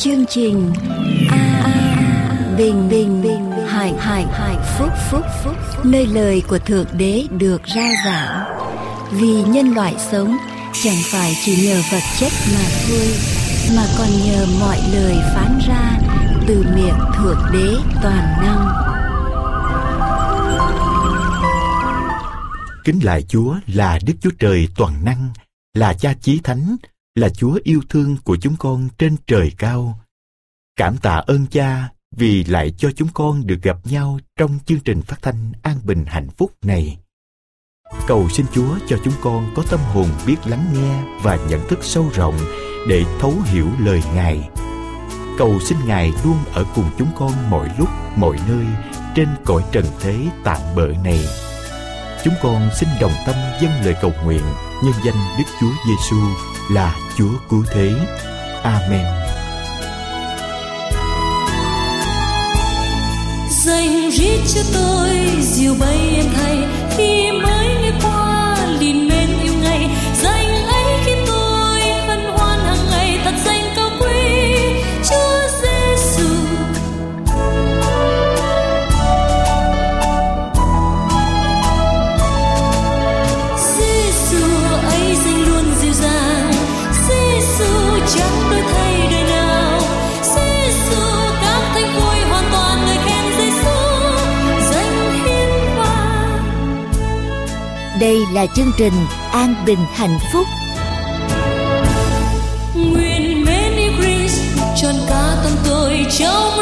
chương trình a bình bình bình hải hải hải phúc phúc phúc nơi lời của thượng đế được rao giảng. Vì nhân loại sống chẳng phải chỉ nhờ vật chất mà thôi mà còn nhờ mọi lời phán ra từ miệng thượng đế toàn năng. Kính lại Chúa là Đức Chúa Trời toàn năng, là Cha Chí Thánh, là Chúa yêu thương của chúng con trên trời cao. Cảm tạ ơn Cha vì lại cho chúng con được gặp nhau trong chương trình phát thanh an bình hạnh phúc này. Cầu xin Chúa cho chúng con có tâm hồn biết lắng nghe và nhận thức sâu rộng để thấu hiểu lời Ngài. Cầu xin Ngài luôn ở cùng chúng con mọi lúc, mọi nơi trên cõi trần thế tạm bỡ này. Chúng con xin đồng tâm dâng lời cầu nguyện nhân danh Đức Chúa Giêsu là Chúa cứu thế. Amen. Dành riết cho tôi diều bay đây là chương trình an bình hạnh phúc. Nguyện mến yêu Christ trọn cả tâm tôi trong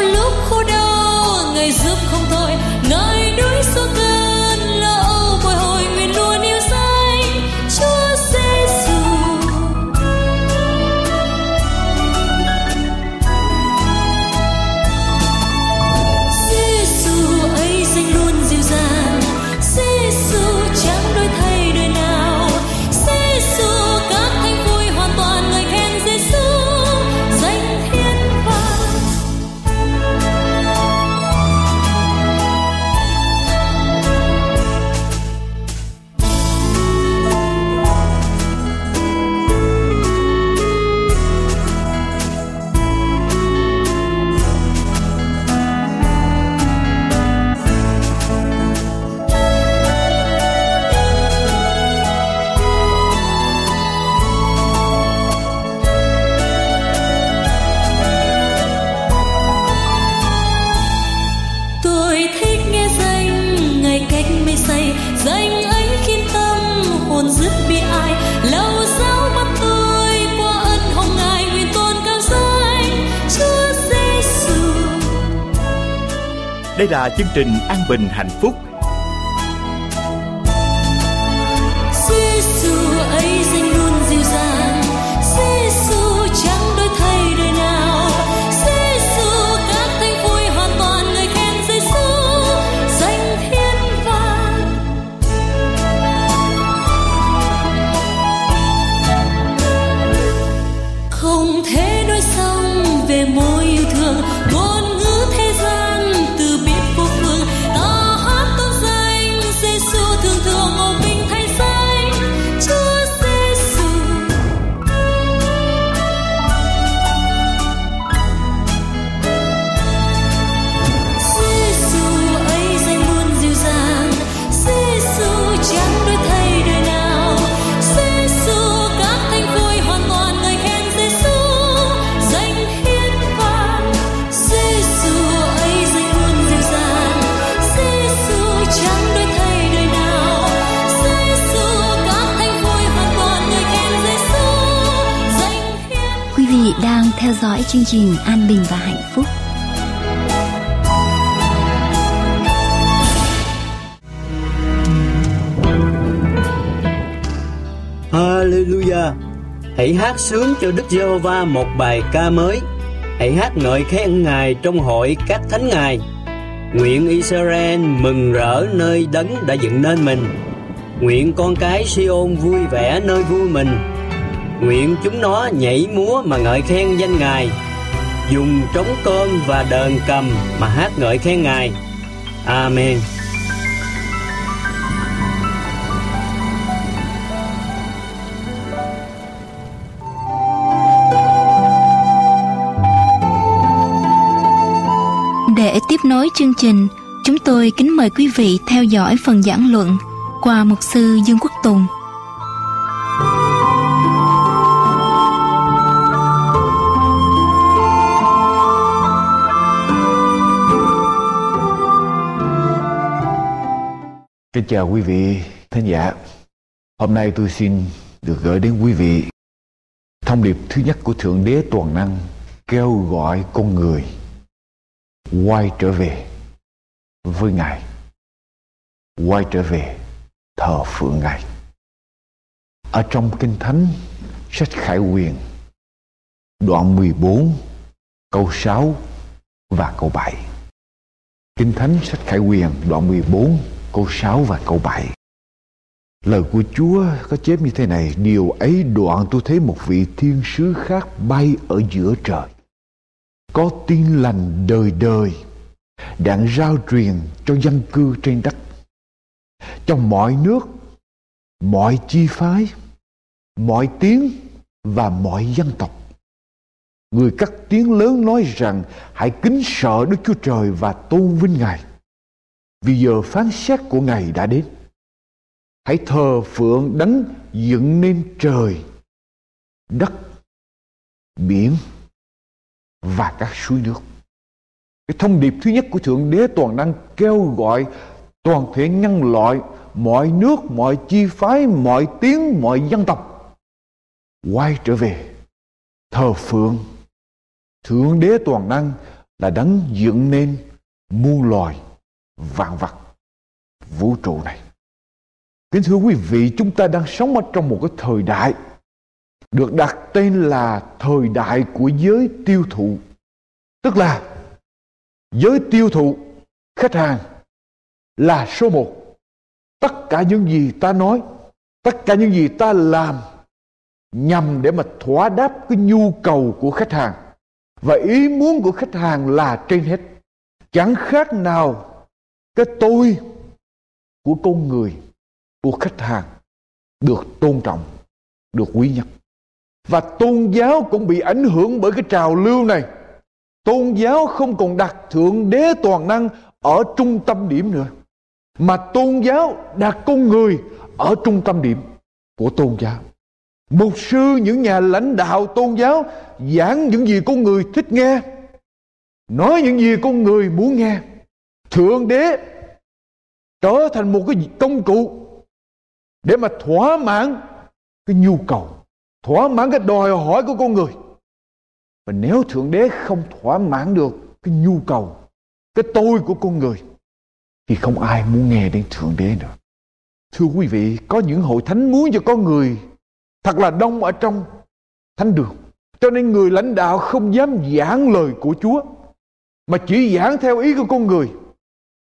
Đây là chương trình an bình hạnh phúc. Chương trình an bình và hạnh phúc Hallelujah! Hãy hát sướng cho Đức Giê-hô-va một bài ca mới. Hãy hát ngợi khen Ngài trong hội các thánh ngài. Nguyện Israel mừng rỡ nơi đấng đã dựng nên mình. Nguyện con cái Siôn vui vẻ nơi vui mình. Nguyện chúng nó nhảy múa mà ngợi khen danh Ngài. Dùng trống cơm và đờn cầm mà hát ngợi khen Ngài. Amen. Để tiếp nối chương trình, chúng tôi kính mời quý vị theo dõi phần giảng luận qua mục sư Dương Quốc Tùng. Kính chào quý vị thính giả. Hôm nay tôi xin được gửi đến quý vị thông điệp thứ nhất của Thượng Đế Toàn Năng kêu gọi con người quay trở về với Ngài. Quay trở về thờ phượng Ngài. Ở trong Kinh Thánh, sách Khải Quyền đoạn 14 câu 6 và câu 7. Kinh Thánh, sách Khải Quyền đoạn 14 câu 6 và câu 7. Lời của Chúa có chép như thế này, điều ấy đoạn tôi thấy một vị thiên sứ khác bay ở giữa trời. Có tin lành đời đời, đặng rao truyền cho dân cư trên đất. trong mọi nước, mọi chi phái, mọi tiếng và mọi dân tộc. Người cắt tiếng lớn nói rằng hãy kính sợ Đức Chúa Trời và tôn vinh Ngài vì giờ phán xét của Ngài đã đến. Hãy thờ phượng đấng dựng nên trời, đất, biển và các suối nước. Cái thông điệp thứ nhất của Thượng Đế Toàn Năng kêu gọi toàn thể nhân loại, mọi nước, mọi chi phái, mọi tiếng, mọi dân tộc quay trở về thờ phượng Thượng Đế Toàn Năng là đấng dựng nên muôn loài vạn vật vũ trụ này. Kính thưa quý vị, chúng ta đang sống ở trong một cái thời đại được đặt tên là thời đại của giới tiêu thụ. Tức là giới tiêu thụ khách hàng là số một. Tất cả những gì ta nói, tất cả những gì ta làm nhằm để mà thỏa đáp cái nhu cầu của khách hàng và ý muốn của khách hàng là trên hết chẳng khác nào cái tôi của con người, của khách hàng được tôn trọng, được quý nhất. Và tôn giáo cũng bị ảnh hưởng bởi cái trào lưu này. Tôn giáo không còn đặt thượng đế toàn năng ở trung tâm điểm nữa, mà tôn giáo đặt con người ở trung tâm điểm của tôn giáo. Mục sư, những nhà lãnh đạo tôn giáo giảng những gì con người thích nghe, nói những gì con người muốn nghe thượng đế trở thành một cái công cụ để mà thỏa mãn cái nhu cầu, thỏa mãn cái đòi hỏi của con người. Và nếu thượng đế không thỏa mãn được cái nhu cầu, cái tôi của con người, thì không ai muốn nghe đến thượng đế nữa. Thưa quý vị, có những hội thánh muốn cho con người thật là đông ở trong thánh đường. Cho nên người lãnh đạo không dám giảng lời của chúa, mà chỉ giảng theo ý của con người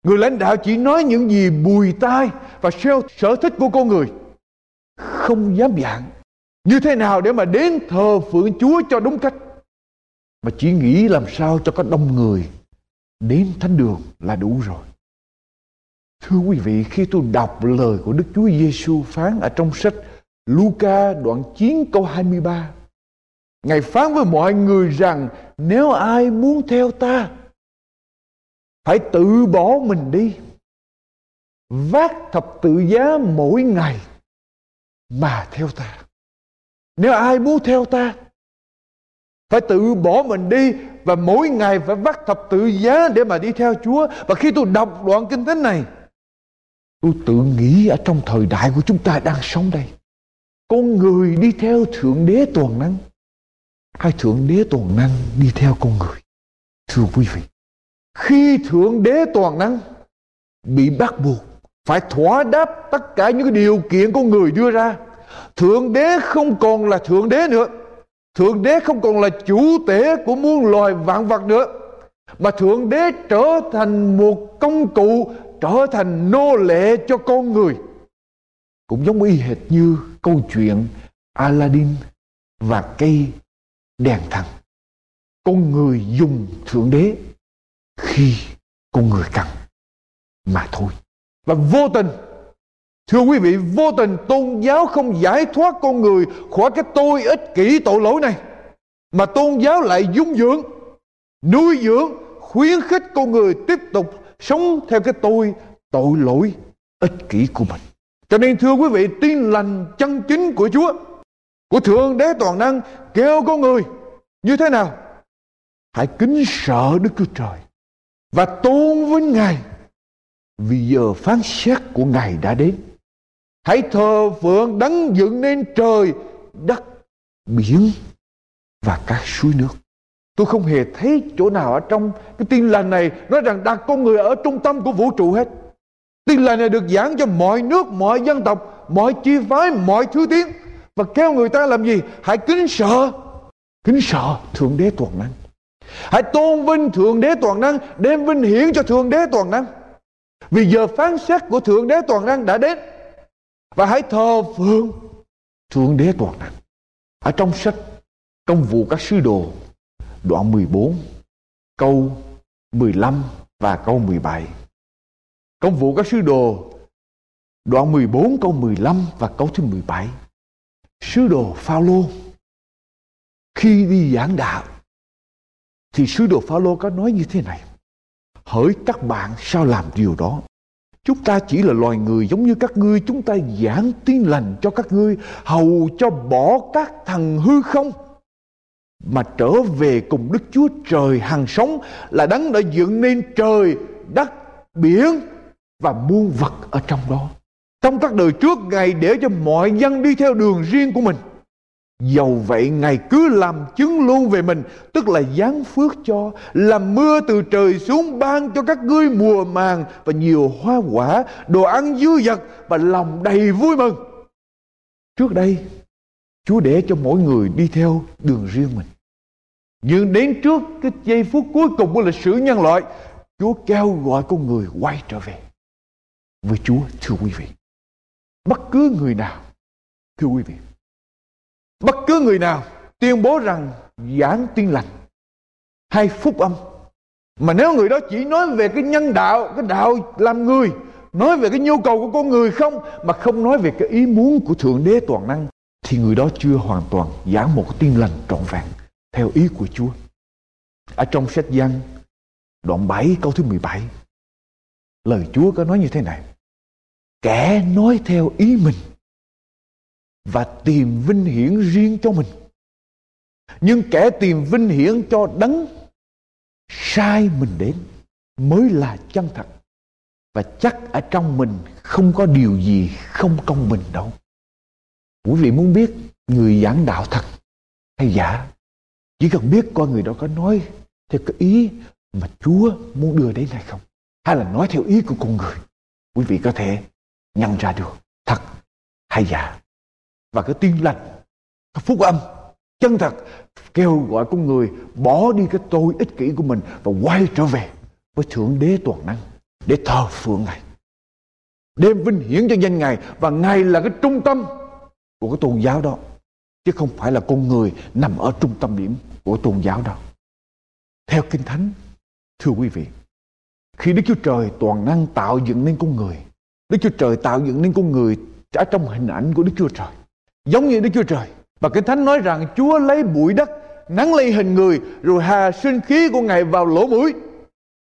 người lãnh đạo chỉ nói những gì bùi tai và theo sở thích của con người. Không dám dạng như thế nào để mà đến thờ phượng chúa cho đúng cách? Mà chỉ nghĩ làm sao cho có đông người. Đến thánh đường là đủ rồi. Thưa quý vị, khi tôi đọc lời của đức chúa giêsu phán ở trong sách Luca đoạn 9 câu 23 Ngài phán với mọi người rằng, nếu ai muốn theo ta phải tự bỏ mình đi. Vác thập tự giá mỗi ngày mà theo ta. Nếu ai muốn theo ta, phải tự bỏ mình đi và mỗi ngày phải vác thập tự giá để mà đi theo Chúa. Và khi tôi đọc đoạn kinh thánh này, tôi tự nghĩ ở trong thời đại của chúng ta đang sống đây, con người đi theo thượng đế toàn năng hay thượng đế toàn năng đi theo con người? Thưa quý vị khi thượng đế toàn năng bị bắt buộc phải thỏa đáp tất cả những điều kiện của người đưa ra, thượng đế không còn là thượng đế nữa. Thượng đế không còn là chủ tể của muôn loài vạn vật nữa, mà thượng đế trở thành một công cụ, trở thành nô lệ cho con người. Cũng giống y hệt như câu chuyện Aladdin và cây đèn thần. Con người dùng thượng đế khi con người cần mà thôi và vô tình thưa quý vị vô tình tôn giáo không giải thoát con người khỏi cái tôi ích kỷ tội lỗi này mà tôn giáo lại dung dưỡng nuôi dưỡng khuyến khích con người tiếp tục sống theo cái tôi tội lỗi ích kỷ của mình. Cho nên thưa quý vị, tin lành chân chính của Chúa, của Thượng Đế Toàn Năng kêu con người như thế nào? Hãy kính sợ Đức Chúa Trời và tôn vinh Ngài vì giờ phán xét của Ngài đã đến. Hãy thờ phượng đấng dựng nên trời, đất, biển và các suối nước. Tôi không hề thấy chỗ nào ở trong cái tin lành này nói rằng đặt con người ở trung tâm của vũ trụ hết. Tin lành này được giảng cho mọi nước, mọi dân tộc, mọi chi phái, mọi thứ tiếng. Và kêu người ta làm gì? Hãy kính sợ. Kính sợ Thượng Đế Toàn Năng. Hãy tôn vinh Thượng Đế Toàn Năng, đem vinh hiển cho Thượng Đế Toàn Năng. Vì giờ phán xét của Thượng Đế Toàn Năng đã đến. Và hãy thờ phượng Thượng Đế Toàn Năng. Ở trong sách Công vụ các sứ đồ đoạn 14 câu 15 và câu 17. Công vụ các sứ đồ đoạn 14 câu 15 và câu thứ 17. Sứ đồ Phaolô khi đi giảng đạo thì sứ đồ Phaolô có nói như thế này: Hỡi các bạn sao làm điều đó? Chúng ta chỉ là loài người giống như các ngươi, chúng ta giảng tin lành cho các ngươi, hầu cho bỏ các thằng hư không mà trở về cùng Đức Chúa Trời hàng sống là đấng đã dựng nên trời, đất, biển và muôn vật ở trong đó. Trong các đời trước Ngài để cho mọi dân đi theo đường riêng của mình. Dầu vậy Ngài cứ làm chứng luôn về mình, Tức là giáng phước cho, Làm mưa từ trời xuống ban cho các ngươi mùa màng Và nhiều hoa quả, Đồ ăn dư dật Và lòng đầy vui mừng. Trước đây, Chúa để cho mỗi người đi theo đường riêng mình. Nhưng đến trước cái giây phút cuối cùng của lịch sử nhân loại, Chúa kêu gọi con người quay trở về Với Chúa, thưa quý vị. Bất cứ người nào, Thưa quý vị Bất cứ người nào tuyên bố rằng giảng tin lành hay phúc âm mà nếu người đó chỉ nói về cái nhân đạo, cái đạo làm người, nói về cái nhu cầu của con người không mà không nói về cái ý muốn của Thượng Đế toàn năng thì người đó chưa hoàn toàn giảng một cái tin lành trọn vẹn theo ý của Chúa. Ở trong sách Giăng đoạn 7 câu thứ 17 lời Chúa có nói như thế này kẻ nói theo ý mình và tìm vinh hiển riêng cho mình. Nhưng kẻ tìm vinh hiển cho đấng sai mình đến mới là chân thật. Và chắc ở trong mình không có điều gì không công bình đâu. Quý vị muốn biết người giảng đạo thật hay giả, chỉ cần biết coi người đó có nói theo cái ý mà Chúa muốn đưa đến hay không, hay là nói theo ý của con người, quý vị có thể nhận ra được thật hay giả và cái tin lành, cái phúc âm. Chân thật, kêu gọi con người bỏ đi cái tôi ích kỷ của mình và quay trở về với thượng đế toàn năng để thờ phượng ngài. Đem vinh hiển cho danh ngài và ngài là cái trung tâm của cái tôn giáo đó, chứ không phải là con người nằm ở trung tâm điểm của tôn giáo đó. Theo kinh thánh, thưa quý vị, khi đức chúa trời toàn năng tạo dựng nên con người, đức chúa trời tạo dựng nên con người ở trong hình ảnh của đức chúa trời giống như Đức Chúa Trời. Và Kinh Thánh nói rằng Chúa lấy bụi đất nắng lên hình người, rồi hà sinh khí của Ngài vào lỗ mũi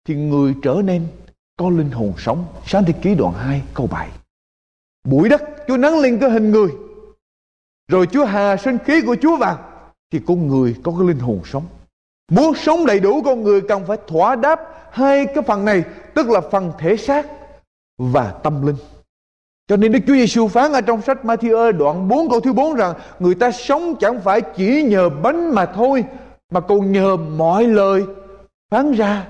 thì người trở nên có linh hồn sống. Sáng thế ký đoạn 2 câu 7. Bụi đất, Chúa nắng lên cái hình người rồi Chúa hà sinh khí của Chúa vào thì con người có cái linh hồn sống. Muốn sống đầy đủ, con người cần phải thỏa đáp hai cái phần này, tức là phần thể xác và tâm linh. Cho nên Đức Chúa Giêsu phán ở trong sách Matthew đoạn 4 câu thứ 4 rằng người ta sống chẳng phải chỉ nhờ bánh mà thôi mà còn nhờ mọi lời phán ra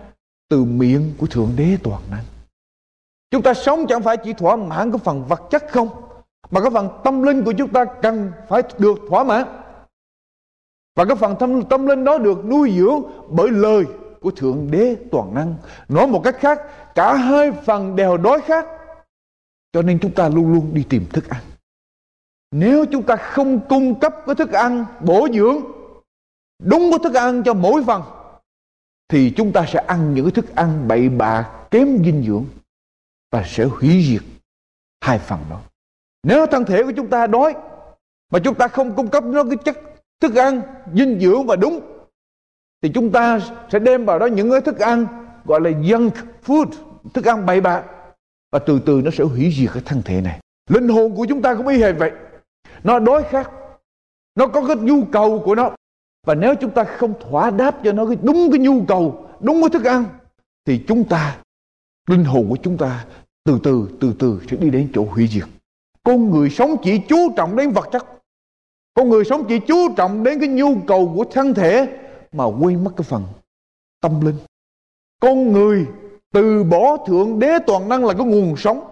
từ miệng của Thượng Đế toàn năng. Chúng ta sống chẳng phải chỉ thỏa mãn cái phần vật chất không mà cái phần tâm linh của chúng ta cần phải được thỏa mãn. Và cái phần tâm, tâm linh đó được nuôi dưỡng bởi lời của Thượng Đế toàn năng. Nói một cách khác, cả hai phần đều đối khác cho nên chúng ta luôn luôn đi tìm thức ăn. Nếu chúng ta không cung cấp cái thức ăn bổ dưỡng, đúng cái thức ăn cho mỗi phần, thì chúng ta sẽ ăn những cái thức ăn bậy bạ, kém dinh dưỡng và sẽ hủy diệt hai phần đó. Nếu thân thể của chúng ta đói mà chúng ta không cung cấp nó cái chất thức ăn dinh dưỡng và đúng, thì chúng ta sẽ đem vào đó những cái thức ăn gọi là junk food, thức ăn bậy bạ và từ từ nó sẽ hủy diệt cái thân thể này. Linh hồn của chúng ta cũng y hệt vậy. Nó đói khát. Nó có cái nhu cầu của nó. Và nếu chúng ta không thỏa đáp cho nó cái đúng cái nhu cầu, đúng cái thức ăn, thì chúng ta, linh hồn của chúng ta từ từ từ từ sẽ đi đến chỗ hủy diệt. Con người sống chỉ chú trọng đến vật chất. Con người sống chỉ chú trọng đến cái nhu cầu của thân thể mà quên mất cái phần tâm linh. Con người từ bỏ thượng đế toàn năng là cái nguồn sống.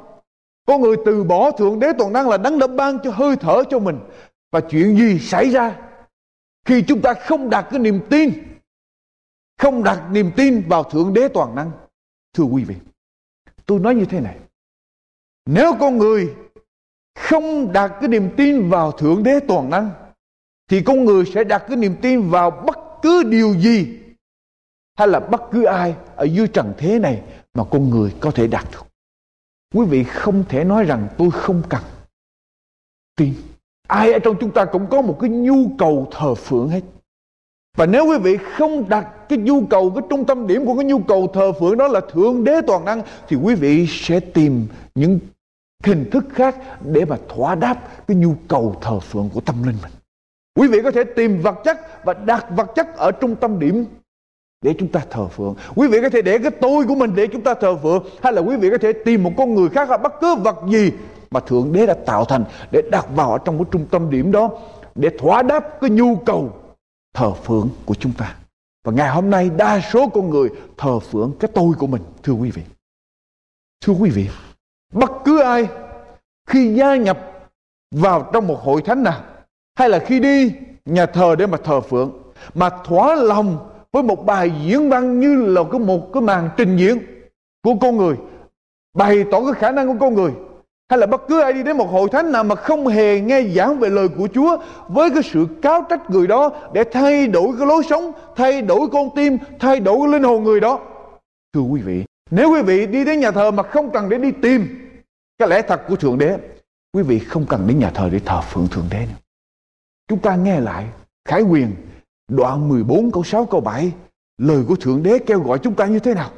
Con người từ bỏ thượng đế toàn năng là đấng đã ban cho hơi thở cho mình. Và chuyện gì xảy ra? Khi chúng ta không đặt cái niềm tin, không đặt niềm tin vào thượng đế toàn năng, thưa quý vị, tôi nói như thế này. Nếu con người không đặt cái niềm tin vào thượng đế toàn năng, thì con người sẽ đặt cái niềm tin vào bất cứ điều gì hay là bất cứ ai ở dưới trần thế này mà con người có thể đạt được. Quý vị không thể nói rằng tôi không cần tin. Ai ở trong chúng ta cũng có một cái nhu cầu thờ phượng hết. Và nếu quý vị không đặt cái nhu cầu, cái trung tâm điểm của cái nhu cầu thờ phượng đó là thượng đế toàn năng, thì quý vị sẽ tìm những hình thức khác để mà thỏa đáp cái nhu cầu thờ phượng của tâm linh mình. Quý vị có thể tìm vật chất và đặt vật chất ở trung tâm điểm để chúng ta thờ phượng. Quý vị có thể để cái tôi của mình để chúng ta thờ phượng. Hay là quý vị có thể tìm một con người khác hoặc bất cứ vật gì mà thượng đế đã tạo thành để đặt vào ở trong cái trung tâm điểm đó, để thỏa đáp cái nhu cầu thờ phượng của chúng ta. Và ngày hôm nay, đa số con người thờ phượng cái tôi của mình, thưa quý vị. Thưa quý vị, bất cứ ai khi gia nhập vào trong một hội thánh nào, hay là khi đi nhà thờ để mà thờ phượng, mà thỏa lòng với một bài diễn văn như là cái một cái màn trình diễn của con người bày tỏ cái khả năng của con người hay là bất cứ ai đi đến một hội thánh nào mà không hề nghe giảng về lời của Chúa với cái sự cáo trách người đó để thay đổi cái lối sống, thay đổi con tim, thay đổi cái linh hồn người đó. Thưa quý vị, nếu quý vị đi đến nhà thờ mà không cần để đi tìm cái lẽ thật của Thượng Đế, quý vị không cần đến nhà thờ để thờ phượng Thượng Đế nữa. Chúng ta nghe lại Khải Quyền đoạn 14 câu 6 câu 7 lời của Thượng Đế kêu gọi chúng ta như thế nào?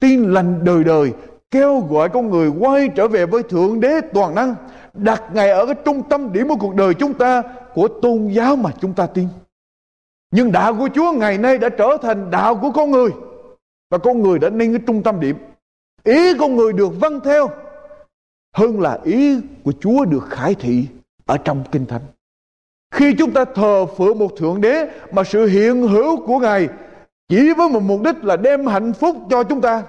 Tin lành đời đời kêu gọi con người quay trở về với Thượng Đế toàn năng, đặt Ngài ở cái trung tâm điểm của cuộc đời chúng ta, của tôn giáo mà chúng ta tin. Nhưng đạo của Chúa ngày nay đã trở thành đạo của con người, và con người đã nên cái trung tâm điểm. Ý con người được vâng theo, hơn là ý của Chúa được khải thị ở trong Kinh Thánh. Khi chúng ta thờ phượng một Thượng Đế mà sự hiện hữu của Ngài chỉ với một mục đích là đem hạnh phúc cho chúng ta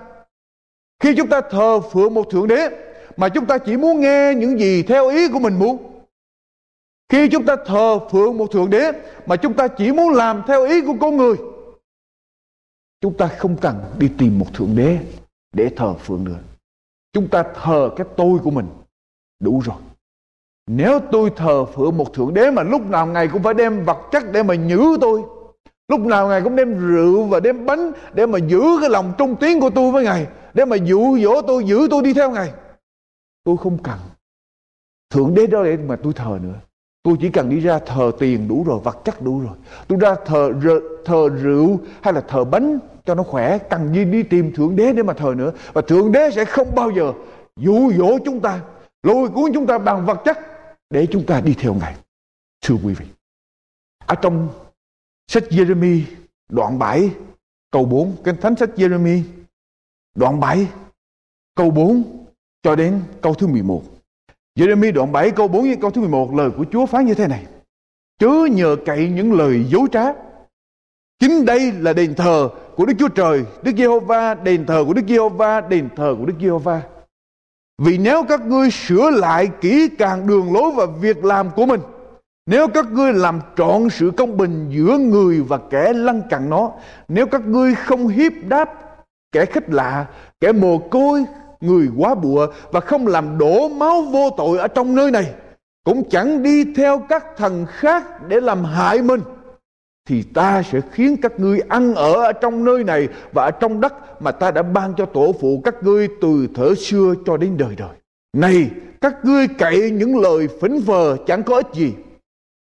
khi chúng ta thờ phượng một thượng đế mà chúng ta chỉ muốn nghe những gì theo ý của mình muốn. Khi chúng ta thờ phượng một thượng đế mà chúng ta chỉ muốn làm theo ý của con người. Chúng ta không cần đi tìm một thượng đế để thờ phượng nữa. Chúng ta thờ cái tôi của mình đủ rồi. Nếu tôi thờ phượng một thượng đế mà lúc nào ngày cũng phải đem vật chất để mà nhử tôi. Lúc nào Ngài cũng đem rượu và đem bánh để mà giữ cái lòng trung tiến của tôi với Ngài, để mà dụ dỗ tôi, giữ tôi đi theo ngài, tôi không cần. Thượng đế đó để mà tôi thờ nữa. Tôi chỉ cần đi ra thờ tiền đủ rồi, vật chất đủ rồi. Tôi ra thờ thờ rượu hay là thờ bánh cho nó khỏe, cần gì đi tìm thượng đế để mà thờ nữa. Và thượng đế sẽ không bao giờ dụ dỗ chúng ta, lôi cuốn chúng ta bằng vật chất để chúng ta đi theo ngài thưa quý vị ở trong sách Jeremy đoạn 7 câu 4 cái thánh sách Jeremy đoạn 7 câu 4 cho đến câu thứ 11. Jeremy đoạn 7 câu 4 đến câu thứ 11 lời của Chúa phán như thế này. Chớ nhờ cậy những lời dối trá. Chính đây là đền thờ của Đức Chúa Trời, Đức Giê-hô-va, đền thờ của Đức Giê-hô-va, đền thờ của Đức Giê-hô-va. Vì nếu các ngươi sửa lại kỹ càng đường lối và việc làm của mình, nếu các ngươi làm trọn sự công bình giữa người và kẻ lăn cặn nó, nếu các ngươi không hiếp đáp kẻ khích lạ, kẻ mồ côi, người quá bụa và không làm đổ máu vô tội ở trong nơi này, cũng chẳng đi theo các thần khác để làm hại mình, thì ta sẽ khiến các ngươi ăn ở ở trong nơi này và ở trong đất mà ta đã ban cho tổ phụ các ngươi từ thở xưa cho đến đời đời. Này, các ngươi cậy những lời phỉnh vờ chẳng có ích gì.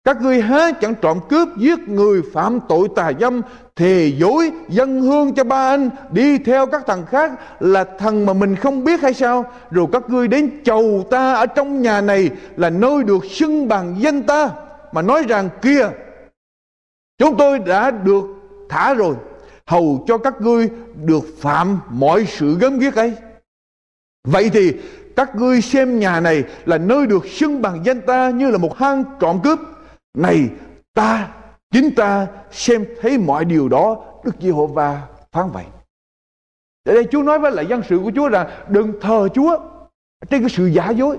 các ngươi há chẳng trộm cướp giết người phạm tội tà dâm thề dối dân hương cho ba anh đi theo các thằng khác là thằng mà mình không biết hay sao rồi các ngươi đến chầu ta ở trong nhà này là nơi được xưng bằng danh ta mà nói rằng kia chúng tôi đã được thả rồi hầu cho các ngươi được phạm mọi sự gớm ghiếc ấy vậy thì các ngươi xem nhà này là nơi được xưng bằng danh ta như là một hang trộm cướp này ta chính ta xem thấy mọi điều đó Đức Giê-hô-va phán vậy. Ở đây Chúa nói với lại dân sự của Chúa rằng đừng thờ Chúa trên cái sự giả dối.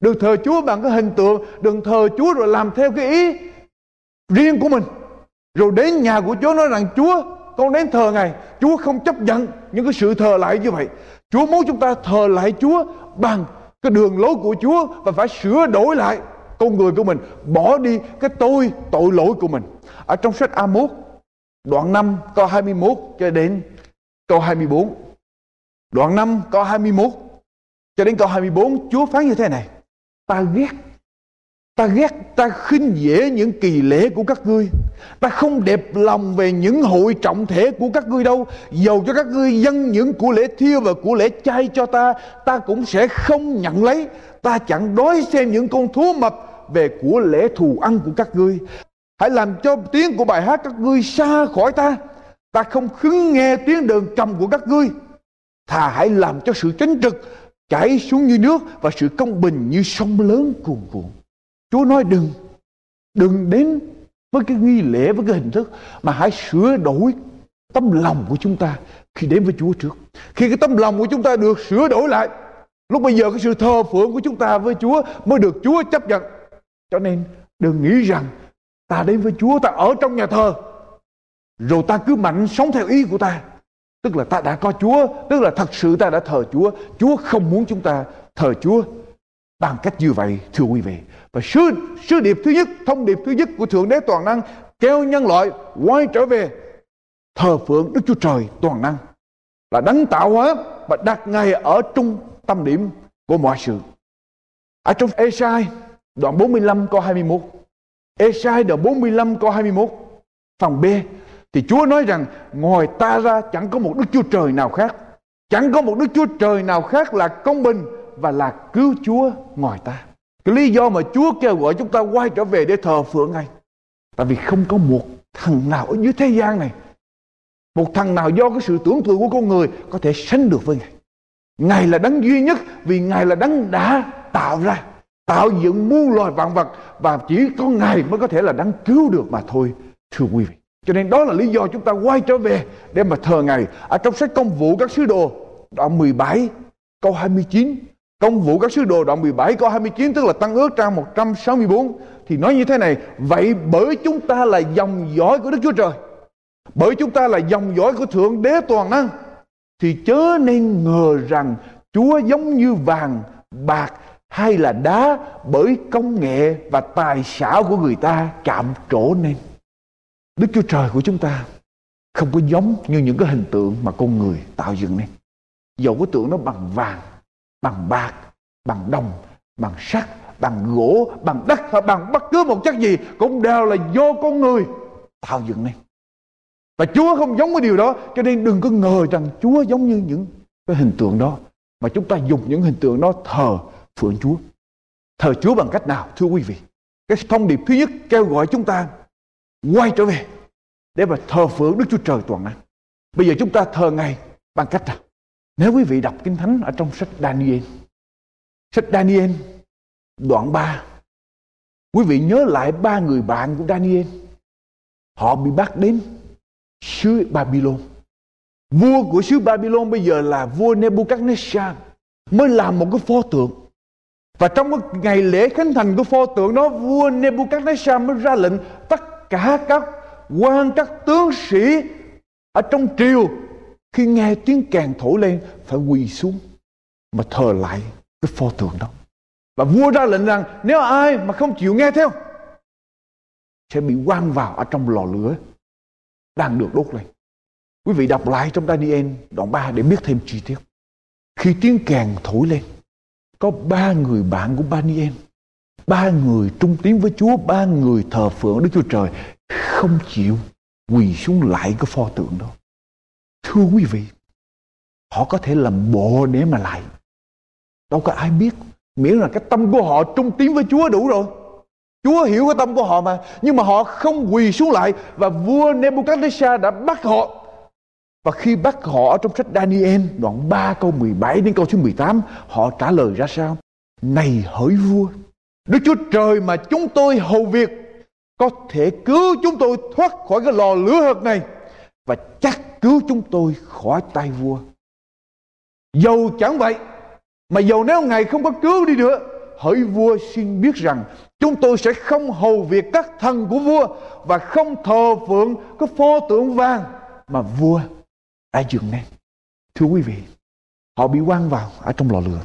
Đừng thờ Chúa bằng cái hình tượng, đừng thờ Chúa rồi làm theo cái ý riêng của mình. Rồi đến nhà của Chúa nói rằng Chúa con đến thờ Ngài, Chúa không chấp nhận những cái sự thờ lại như vậy. Chúa muốn chúng ta thờ lại Chúa bằng cái đường lối của Chúa và phải sửa đổi lại con người của mình bỏ đi cái tôi tội lỗi của mình. Ở trong sách A1 đoạn 5 câu 21 cho đến câu 24 đoạn 5 câu 21 cho đến câu 24 Chúa phán như thế này. Ta ghét ta ghét, ta khinh dễ những kỳ lễ của các ngươi. Ta không đẹp lòng về những hội trọng thể của các ngươi đâu. Dầu cho các ngươi dâng những của lễ thiêu và của lễ chay cho ta ta cũng sẽ không nhận lấy. Ta chẳng đói xem những con thú mập về của lễ thù ăn của các ngươi. Hãy làm cho tiếng của bài hát các ngươi xa khỏi ta. Ta không khứng nghe tiếng đường cầm của các ngươi. Thà hãy làm cho sự chánh trực chảy xuống như nước và sự công bình như sông lớn cuồn cuộn chúa nói đừng đừng đến với cái nghi lễ với cái hình thức mà hãy sửa đổi tâm lòng của chúng ta khi đến với Chúa trước. Khi cái tâm lòng của chúng ta được sửa đổi lại, lúc bây giờ cái sự thờ phượng của chúng ta với Chúa mới được Chúa chấp nhận. Cho nên đừng nghĩ rằng ta đến với Chúa ta ở trong nhà thờ rồi ta cứ mạnh sống theo ý của ta. Tức là ta đã có Chúa, tức là thật sự ta đã thờ Chúa. Chúa không muốn chúng ta thờ Chúa bằng cách như vậy thưa quý vị. Và sứ, sứ điệp thứ nhất, thông điệp thứ nhất của Thượng Đế Toàn Năng kêu nhân loại quay trở về thờ phượng Đức Chúa Trời Toàn Năng là đấng tạo hóa và đặt Ngài ở trung tâm điểm của mọi sự. Ở trong Esai đoạn 45 câu 21. Esai đoạn 45 câu 21 phần B thì Chúa nói rằng ngoài ta ra chẳng có một Đức Chúa Trời nào khác. Chẳng có một Đức Chúa Trời nào khác là công bình và là cứu Chúa ngoài ta. Cái lý do mà Chúa kêu gọi chúng ta quay trở về để thờ phượng Ngài. Tại vì không có một thằng nào ở dưới thế gian này. Một thằng nào do cái sự tưởng tượng của con người có thể sánh được với Ngài. Ngài là đấng duy nhất vì Ngài là đấng đã tạo ra, tạo dựng muôn loài vạn vật và chỉ có Ngài mới có thể là đấng cứu được mà thôi, thưa quý vị. Cho nên đó là lý do chúng ta quay trở về để mà thờ Ngài. Ở trong sách công vụ các sứ đồ đoạn 17 câu 29 Công vụ các sứ đồ đoạn 17 câu 29 tức là tăng ước trang 164 thì nói như thế này, vậy bởi chúng ta là dòng dõi của Đức Chúa Trời, bởi chúng ta là dòng dõi của Thượng Đế toàn năng thì chớ nên ngờ rằng Chúa giống như vàng, bạc hay là đá bởi công nghệ và tài xảo của người ta chạm trổ nên. Đức Chúa Trời của chúng ta không có giống như những cái hình tượng mà con người tạo dựng nên. Dẫu cái tượng nó bằng vàng, bằng bạc, bằng đồng, bằng sắt, bằng gỗ, bằng đất hoặc bằng bất cứ một chất gì cũng đều là do con người tạo dựng nên. Và Chúa không giống với điều đó cho nên đừng có ngờ rằng Chúa giống như những cái hình tượng đó mà chúng ta dùng những hình tượng đó thờ phượng Chúa. Thờ Chúa bằng cách nào thưa quý vị? Cái thông điệp thứ nhất kêu gọi chúng ta quay trở về để mà thờ phượng Đức Chúa Trời toàn năng. Bây giờ chúng ta thờ Ngài bằng cách nào? Nếu quý vị đọc Kinh Thánh ở trong sách Daniel, sách Daniel đoạn 3, quý vị nhớ lại ba người bạn của Daniel. Họ bị bắt đến xứ Babylon. Vua của xứ Babylon bây giờ là vua Nebuchadnezzar mới làm một cái pho tượng. Và trong cái ngày lễ khánh thành của pho tượng đó, vua Nebuchadnezzar mới ra lệnh tất cả các quan các tướng sĩ ở trong triều khi nghe tiếng kèn thổi lên phải quỳ xuống mà thờ lại cái pho tượng đó. Và vua ra lệnh rằng nếu ai mà không chịu nghe theo sẽ bị quăng vào ở trong lò lửa đang được đốt lên. Quý vị đọc lại trong Daniel đoạn 3 để biết thêm chi tiết. Khi tiếng kèn thổi lên, có ba người bạn của Daniel ba người trung tín với Chúa, ba người thờ phượng Đức Chúa Trời không chịu quỳ xuống lại cái pho tượng đó. Thưa quý vị, họ có thể làm bộ để mà lại. Đâu có ai biết, miễn là cái tâm của họ trung tín với Chúa đủ rồi. Chúa hiểu cái tâm của họ mà, nhưng mà họ không quỳ xuống lại và vua Nebuchadnezzar đã bắt họ. Và khi bắt họ ở trong sách Daniel đoạn 3 câu 17 đến câu số 18, họ trả lời ra sao? Này hỡi vua, Đức Chúa Trời mà chúng tôi hầu việc có thể cứu chúng tôi thoát khỏi cái lò lửa hợt này và chắc cứu chúng tôi khỏi tay vua. Dầu chẳng vậy, mà dầu nếu Ngài không có cứu đi nữa, hỡi vua xin biết rằng chúng tôi sẽ không hầu việc các thần của vua và không thờ phượng cái pho tượng vàng mà vua đã dựng nên. Thưa quý vị, họ bị quăng vào ở trong lò lửa.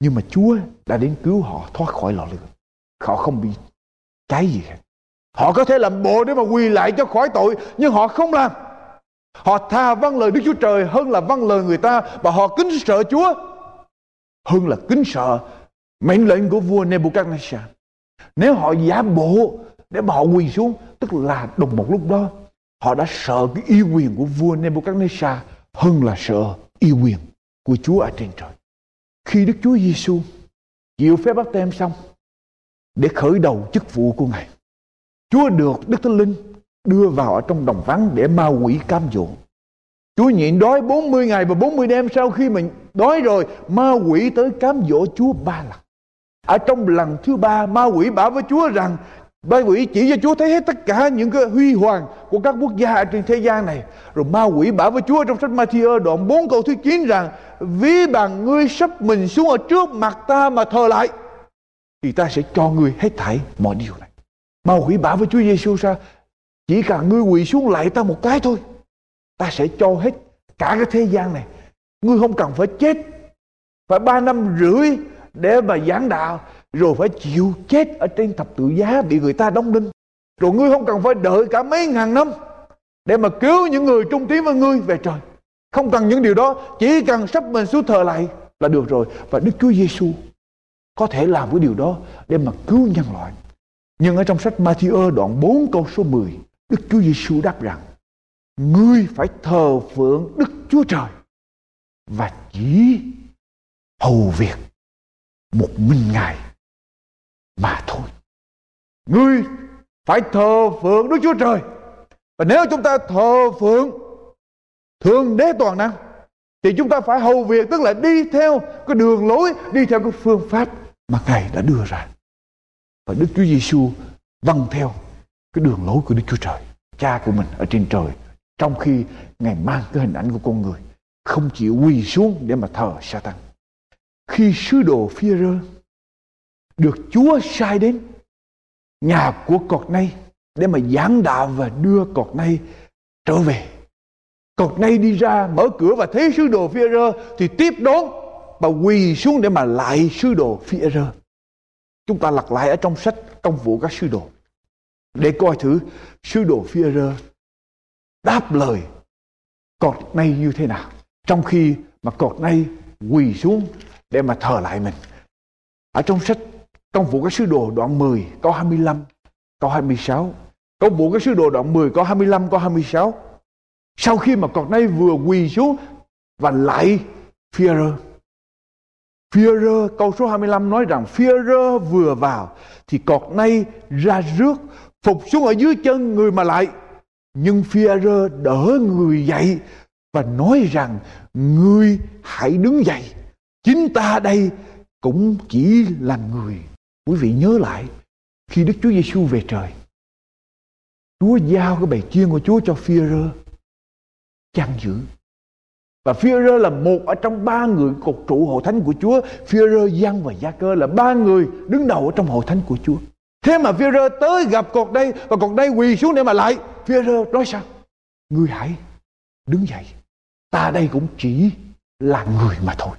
Nhưng mà Chúa đã đến cứu họ thoát khỏi lò lửa. Họ không bị cháy gì hết. Họ có thể làm bộ để mà quỳ lại cho khỏi tội, nhưng họ không làm. Họ tha vâng lời Đức Chúa Trời hơn là vâng lời người ta và họ kính sợ Chúa hơn là kính sợ mệnh lệnh của vua Nebuchadnezzar. Nếu họ giả bộ để mà họ quỳ xuống, tức là đồng một lúc đó họ đã sợ cái uy quyền của vua Nebuchadnezzar hơn là sợ uy quyền của Chúa ở trên trời. Khi Đức Chúa Giêsu chịu phép bắt tem xong để khởi đầu chức vụ của Ngài, Chúa được Đức Thánh Linh đưa vào ở trong đồng vắng để ma quỷ cam dỗ. Chúa nhịn đói 40 ngày và 40 đêm sau khi mình đói rồi, ma quỷ tới cám dỗ Chúa ba lần. Ở trong lần thứ ba, ma quỷ bảo với Chúa rằng Ma quỷ chỉ cho Chúa thấy hết tất cả những cái huy hoàng của các quốc gia ở trên thế gian này. Rồi ma quỷ bảo với Chúa trong sách Matthew đoạn 4 câu thứ 9 rằng Ví bằng ngươi sắp mình xuống ở trước mặt ta mà thờ lại Thì ta sẽ cho ngươi hết thảy mọi điều này Ma quỷ bảo với Chúa Giêsu sao chỉ cần ngươi quỳ xuống lại ta một cái thôi. Ta sẽ cho hết cả cái thế gian này. Ngươi không cần phải chết. Phải ba năm rưỡi để mà giảng đạo, rồi phải chịu chết ở trên thập tự giá bị người ta đóng đinh. Rồi ngươi không cần phải đợi cả mấy ngàn năm để mà cứu những người trung tín với ngươi về trời. Không cần những điều đó, chỉ cần sắp mình xuống thờ lại là được rồi. Và Đức Chúa Giêsu có thể làm cái điều đó để mà cứu nhân loại. Nhưng ở trong sách Matthew đoạn 4 câu số 10 Đức Chúa Giêsu đáp rằng Ngươi phải thờ phượng Đức Chúa Trời Và chỉ hầu việc một mình Ngài mà thôi. Ngươi phải thờ phượng Đức Chúa Trời. Và nếu chúng ta thờ phượng Thượng Đế Toàn Năng thì chúng ta phải hầu việc tức là đi theo cái đường lối, đi theo cái phương pháp mà Ngài đã đưa ra. Và Đức Chúa Giêsu vâng theo cái đường lối của Đức Chúa Trời, cha của mình ở trên trời. Trong khi Ngài mang cái hình ảnh của con người, không chịu quỳ xuống để mà thờ Satan. Khi sứ đồ Phi-rơ được Chúa sai đến nhà của cọt này để mà giảng đạo và đưa cọt này trở về. Cọt này đi ra mở cửa và thấy sứ đồ phi rơ thì tiếp đón và quỳ xuống để mà lại sứ đồ phi rơ. Chúng ta lật lại ở trong sách công vụ các sứ đồ để coi thử sứ đồ phi rơ đáp lời cọt nay như thế nào. Trong khi mà cọt nay quỳ xuống để mà thờ lại mình. Ở trong sách, trong vụ các sứ đồ đoạn 10 câu 25 câu 26 Công vụ các sứ đồ đoạn 10 câu 25 câu 26 Sau khi mà cọt nay vừa quỳ xuống Và lại Führer Führer câu số 25 nói rằng Führer vừa vào Thì cọt nay ra rước Phục xuống ở dưới chân người mà lại Nhưng Führer đỡ người dậy Và nói rằng Ngươi hãy đứng dậy Chính ta đây cũng chỉ là người Quý vị nhớ lại khi Đức Chúa Giêsu về trời, Chúa giao cái bầy chiên của Chúa cho Phi-rơ chăn giữ. Và Phi-rơ là một ở trong ba người cột trụ hội thánh của Chúa. Phi-rơ, Giăng và Gia Cơ là ba người đứng đầu ở trong hội thánh của Chúa. Thế mà Phi-rơ tới gặp cột đây và cột đây quỳ xuống để mà lại. Phi-rơ nói sao? Ngươi hãy đứng dậy. Ta đây cũng chỉ là người mà thôi.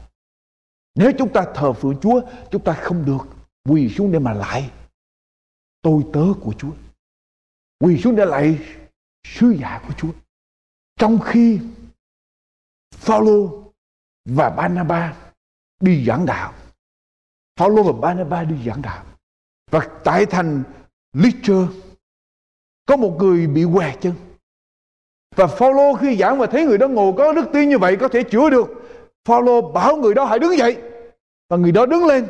Nếu chúng ta thờ phượng Chúa, chúng ta không được quỳ xuống để mà lại tôi tớ của Chúa. Quỳ xuống để lại sứ giả của Chúa. Trong khi Phaolô và Barnabas đi giảng đạo. Phaolô và Barnabas đi giảng đạo và tại thành Lystra có một người bị què chân. Và Phaolô khi giảng và thấy người đó ngồi có đức tin như vậy có thể chữa được, Phaolô bảo người đó hãy đứng dậy. Và người đó đứng lên,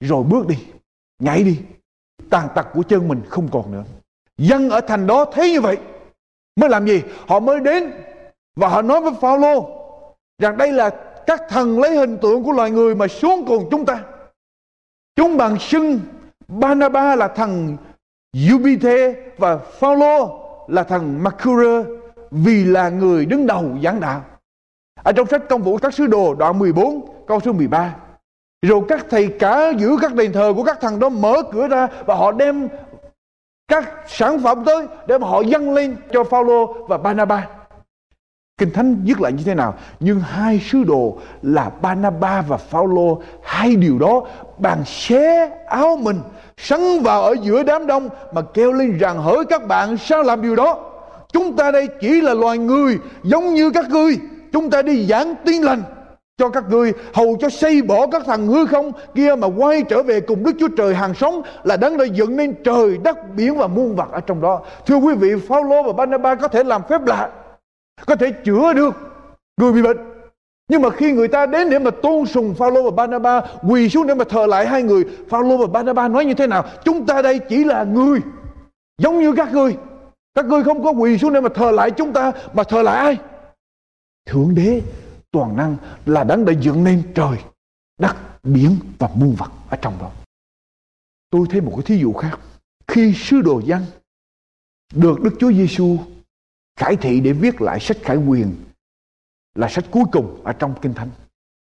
rồi bước đi, nhảy đi. Tàn tật của chân mình không còn nữa. Dân ở thành đó thấy như vậy, mới làm gì? Họ mới đến và họ nói với Phaolô rằng đây là các thần lấy hình tượng của loài người mà xuống cùng chúng ta. Chúng bằng xưng Banaba là thằng Jupiter và Phaolô là thằng Mercury vì là người đứng đầu giảng đạo. Ở trong sách công vụ các sứ đồ, đoạn 14 câu số 13 rồi các thầy cả giữ các đền thờ của các thằng đó mở cửa ra và họ đem các sản phẩm tới để mà họ dâng lên cho Phaolô và Banaba. Kinh Thánh viết lại như thế nào? Nhưng hai sứ đồ là Banaba và Phaolô, hai điều đó bàn xé áo mình sắn vào ở giữa đám đông mà kêu lên rằng hỡi các bạn sao làm điều đó? Chúng ta đây chỉ là loài người giống như các ngươi. Chúng ta đi giảng tin lành cho các ngươi hầu cho xây bỏ các thằng hư không kia mà quay trở về cùng Đức Chúa Trời hàng sống là đấng đã dựng nên trời đất biển và muôn vật ở trong đó. Thưa quý vị, Phaolô và Barnabas có thể làm phép lạ, có thể chữa được người bị bệnh. Nhưng mà khi người ta đến để mà tôn sùng Phaolô và Barnaba quỳ xuống để mà thờ lại hai người, Phaolô và Barnaba nói như thế nào? Chúng ta đây chỉ là người giống như các ngươi. Các ngươi không có quỳ xuống để mà thờ lại chúng ta mà thờ lại ai? Thượng đế toàn năng là đấng đã dựng nên trời, đất, biển và muôn vật ở trong đó. Tôi thấy một cái thí dụ khác. Khi sứ đồ dân được Đức Chúa Giêsu khải thị để viết lại sách khải quyền là sách cuối cùng ở trong Kinh Thánh.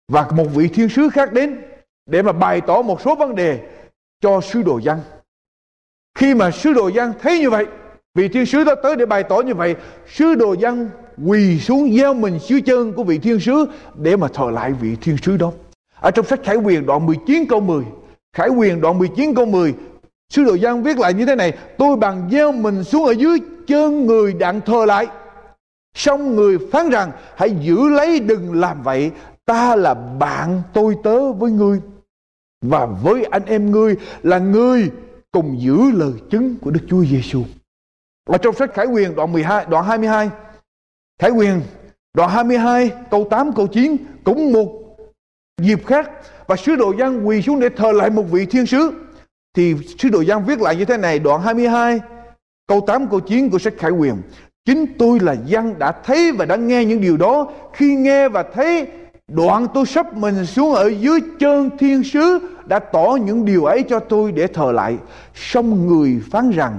Và một vị thiên sứ khác đến để mà bày tỏ một số vấn đề cho sứ đồ dân. Khi mà sứ đồ dân thấy như vậy, vị thiên sứ đó tới để bày tỏ như vậy, sứ đồ dân quỳ xuống gieo mình dưới chân của vị thiên sứ để mà thờ lại vị thiên sứ đó. Ở trong sách Khải Quyền đoạn 19 câu 10, Khải Quyền đoạn 19 câu 10, Sứ đồ Giăng viết lại như thế này, tôi bằng gieo mình xuống ở dưới chân người đặng thờ lại. Xong người phán rằng, hãy giữ lấy đừng làm vậy, ta là bạn tôi tớ với ngươi. Và với anh em ngươi là ngươi cùng giữ lời chứng của Đức Chúa Giêsu. và trong sách Khải Quyền đoạn 12, đoạn 22, Khải quyền đoạn 22 câu 8 câu 9 cũng một dịp khác và sứ đồ Giăng quỳ xuống để thờ lại một vị thiên sứ thì sứ đồ Giăng viết lại như thế này đoạn 22 câu 8 câu 9 của sách Khải quyền chính tôi là dân đã thấy và đã nghe những điều đó. Khi nghe và thấy đoạn tôi sắp mình xuống ở dưới chân thiên sứ đã tỏ những điều ấy cho tôi để thờ lại. Xong người phán rằng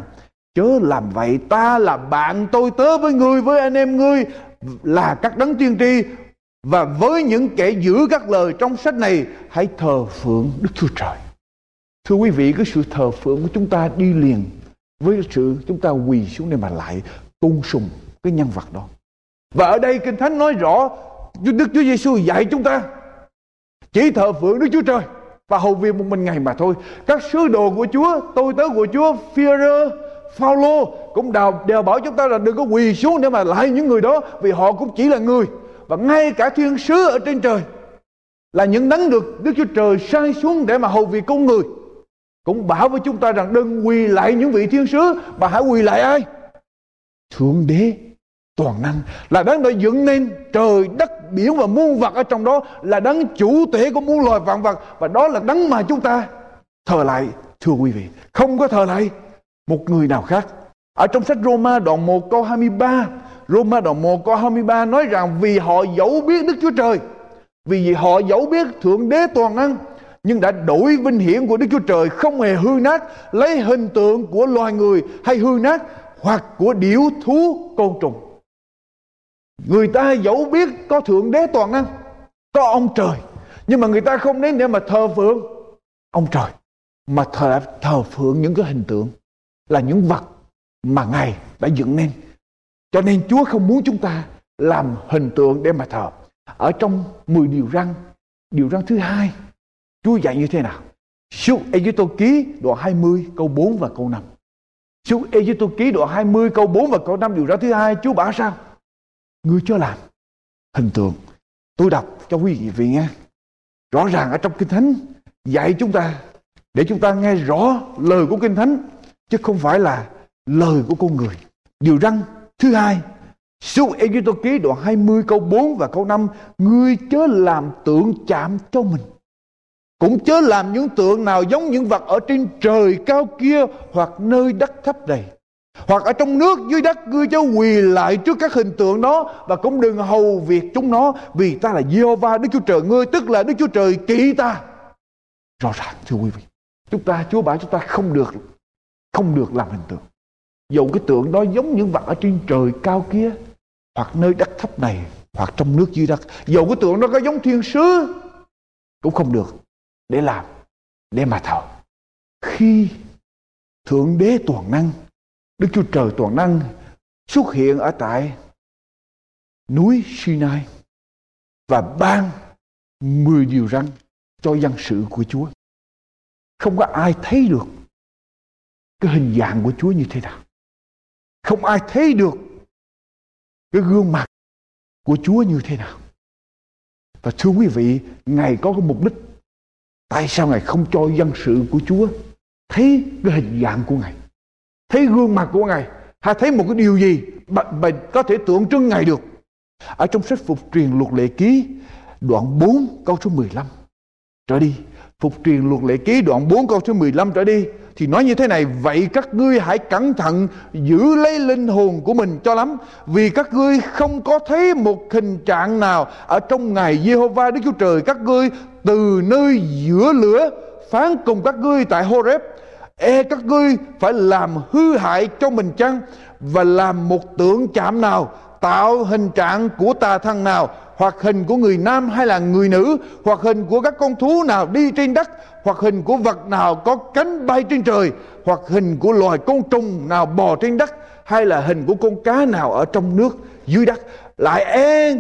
Chớ làm vậy ta là bạn tôi tớ với ngươi với anh em ngươi là các đấng tiên tri. Và với những kẻ giữ các lời trong sách này hãy thờ phượng Đức Chúa Trời. Thưa quý vị, cái sự thờ phượng của chúng ta đi liền với sự chúng ta quỳ xuống để mà lại tôn sùng cái nhân vật đó. Và ở đây Kinh Thánh nói rõ Đức Chúa Giêsu dạy chúng ta chỉ thờ phượng Đức Chúa Trời và hầu việc một mình ngày mà thôi. Các sứ đồ của Chúa, tôi tớ của Chúa, Führer, Phaolô cũng đều, đều bảo chúng ta là đừng có quỳ xuống để mà lại những người đó vì họ cũng chỉ là người và ngay cả thiên sứ ở trên trời là những đấng được Đức Chúa Trời sai xuống để mà hầu việc con người cũng bảo với chúng ta rằng đừng quỳ lại những vị thiên sứ mà hãy quỳ lại ai thượng đế toàn năng. Là đấng đã dựng nên trời đất biển và muôn vật ở trong đó là đấng chủ thể của muôn loài vạn vật. Và đó là đấng mà chúng ta thờ lại thưa quý vị. Không có thờ lại một người nào khác. Ở trong sách Roma đoạn 1 câu 23, Roma đoạn 1 câu 23 nói rằng vì họ dẫu biết Đức Chúa Trời, vì họ dẫu biết Thượng Đế toàn năng, nhưng đã đổi vinh hiển của Đức Chúa Trời không hề hư nát, lấy hình tượng của loài người hay hư nát hoặc của điểu thú côn trùng. Người ta dẫu biết có Thượng Đế toàn năng, có ông trời, nhưng mà người ta không đến để mà thờ phượng ông trời, mà thờ, thờ phượng những cái hình tượng là những vật mà Ngài đã dựng nên. Cho nên Chúa không muốn chúng ta làm hình tượng để mà thờ. Ở trong 10 điều răn, điều răn thứ hai, Chúa dạy như thế nào? Suốt Ê Tô ký đoạn 20 câu 4 và câu 5. Suốt Ê-giê-tô ký đoạn 20 câu 4 và câu 5 điều ra thứ hai, Chúa bảo sao? Ngươi cho làm hình tượng. Tôi đọc cho quý vị nghe. Rõ ràng ở trong Kinh Thánh dạy chúng ta để chúng ta nghe rõ lời của Kinh Thánh chứ không phải là lời của con người. Điều răng thứ hai Suốt Ê Tô Ký đoạn 20 câu 4 và câu 5 Ngươi chớ làm tượng chạm cho mình cũng chớ làm những tượng nào giống những vật ở trên trời cao kia Hoặc nơi đất thấp này, Hoặc ở trong nước dưới đất Ngươi chớ quỳ lại trước các hình tượng đó Và cũng đừng hầu việc chúng nó, Vì ta là Giê-hô-va, Đức Chúa Trời ngươi, Tức là Đức Chúa Trời kỵ ta. Rõ ràng, thưa quý vị, Chúng ta, Chúa bảo chúng ta không được Không được làm hình tượng. Dầu cái tượng đó giống những vật ở trên trời cao kia Hoặc nơi đất thấp này Hoặc trong nước dưới đất Dầu cái tượng đó có giống thiên sứ, Cũng không được. Để làm Để mà thờ Khi Thượng đế toàn năng Đức Chúa Trời toàn năng xuất hiện ở tại núi Sinai và ban mười điều răn cho dân sự của Chúa. Không có ai thấy được cái hình dạng của Chúa như thế nào. Không ai thấy được cái gương mặt của Chúa như thế nào. Và thưa quý vị, Ngài có cái mục đích. Tại sao Ngài không cho dân sự của Chúa thấy cái hình dạng của Ngài? Thấy gương mặt của Ngài? Hay thấy một cái điều gì mà, mà có thể tượng trưng Ngài được? Ở trong sách phục truyền luật lệ ký đoạn 4 câu số 15 trở đi. Phục truyền luật lệ ký đoạn 4 câu số 15 trở đi thì nói như thế này vậy các ngươi hãy cẩn thận giữ lấy linh hồn của mình cho lắm vì các ngươi không có thấy một hình trạng nào ở trong ngày Jehovah Đức Chúa Trời các ngươi từ nơi giữa lửa phán cùng các ngươi tại Horeb e các ngươi phải làm hư hại cho mình chăng? Và làm một tượng chạm nào, tạo hình trạng của tà thần nào, hoặc hình của người nam hay là người nữ, hoặc hình của các con thú nào đi trên đất, hoặc hình của vật nào có cánh bay trên trời, hoặc hình của loài côn trùng nào bò trên đất, hay là hình của con cá nào ở trong nước, dưới đất. Lại e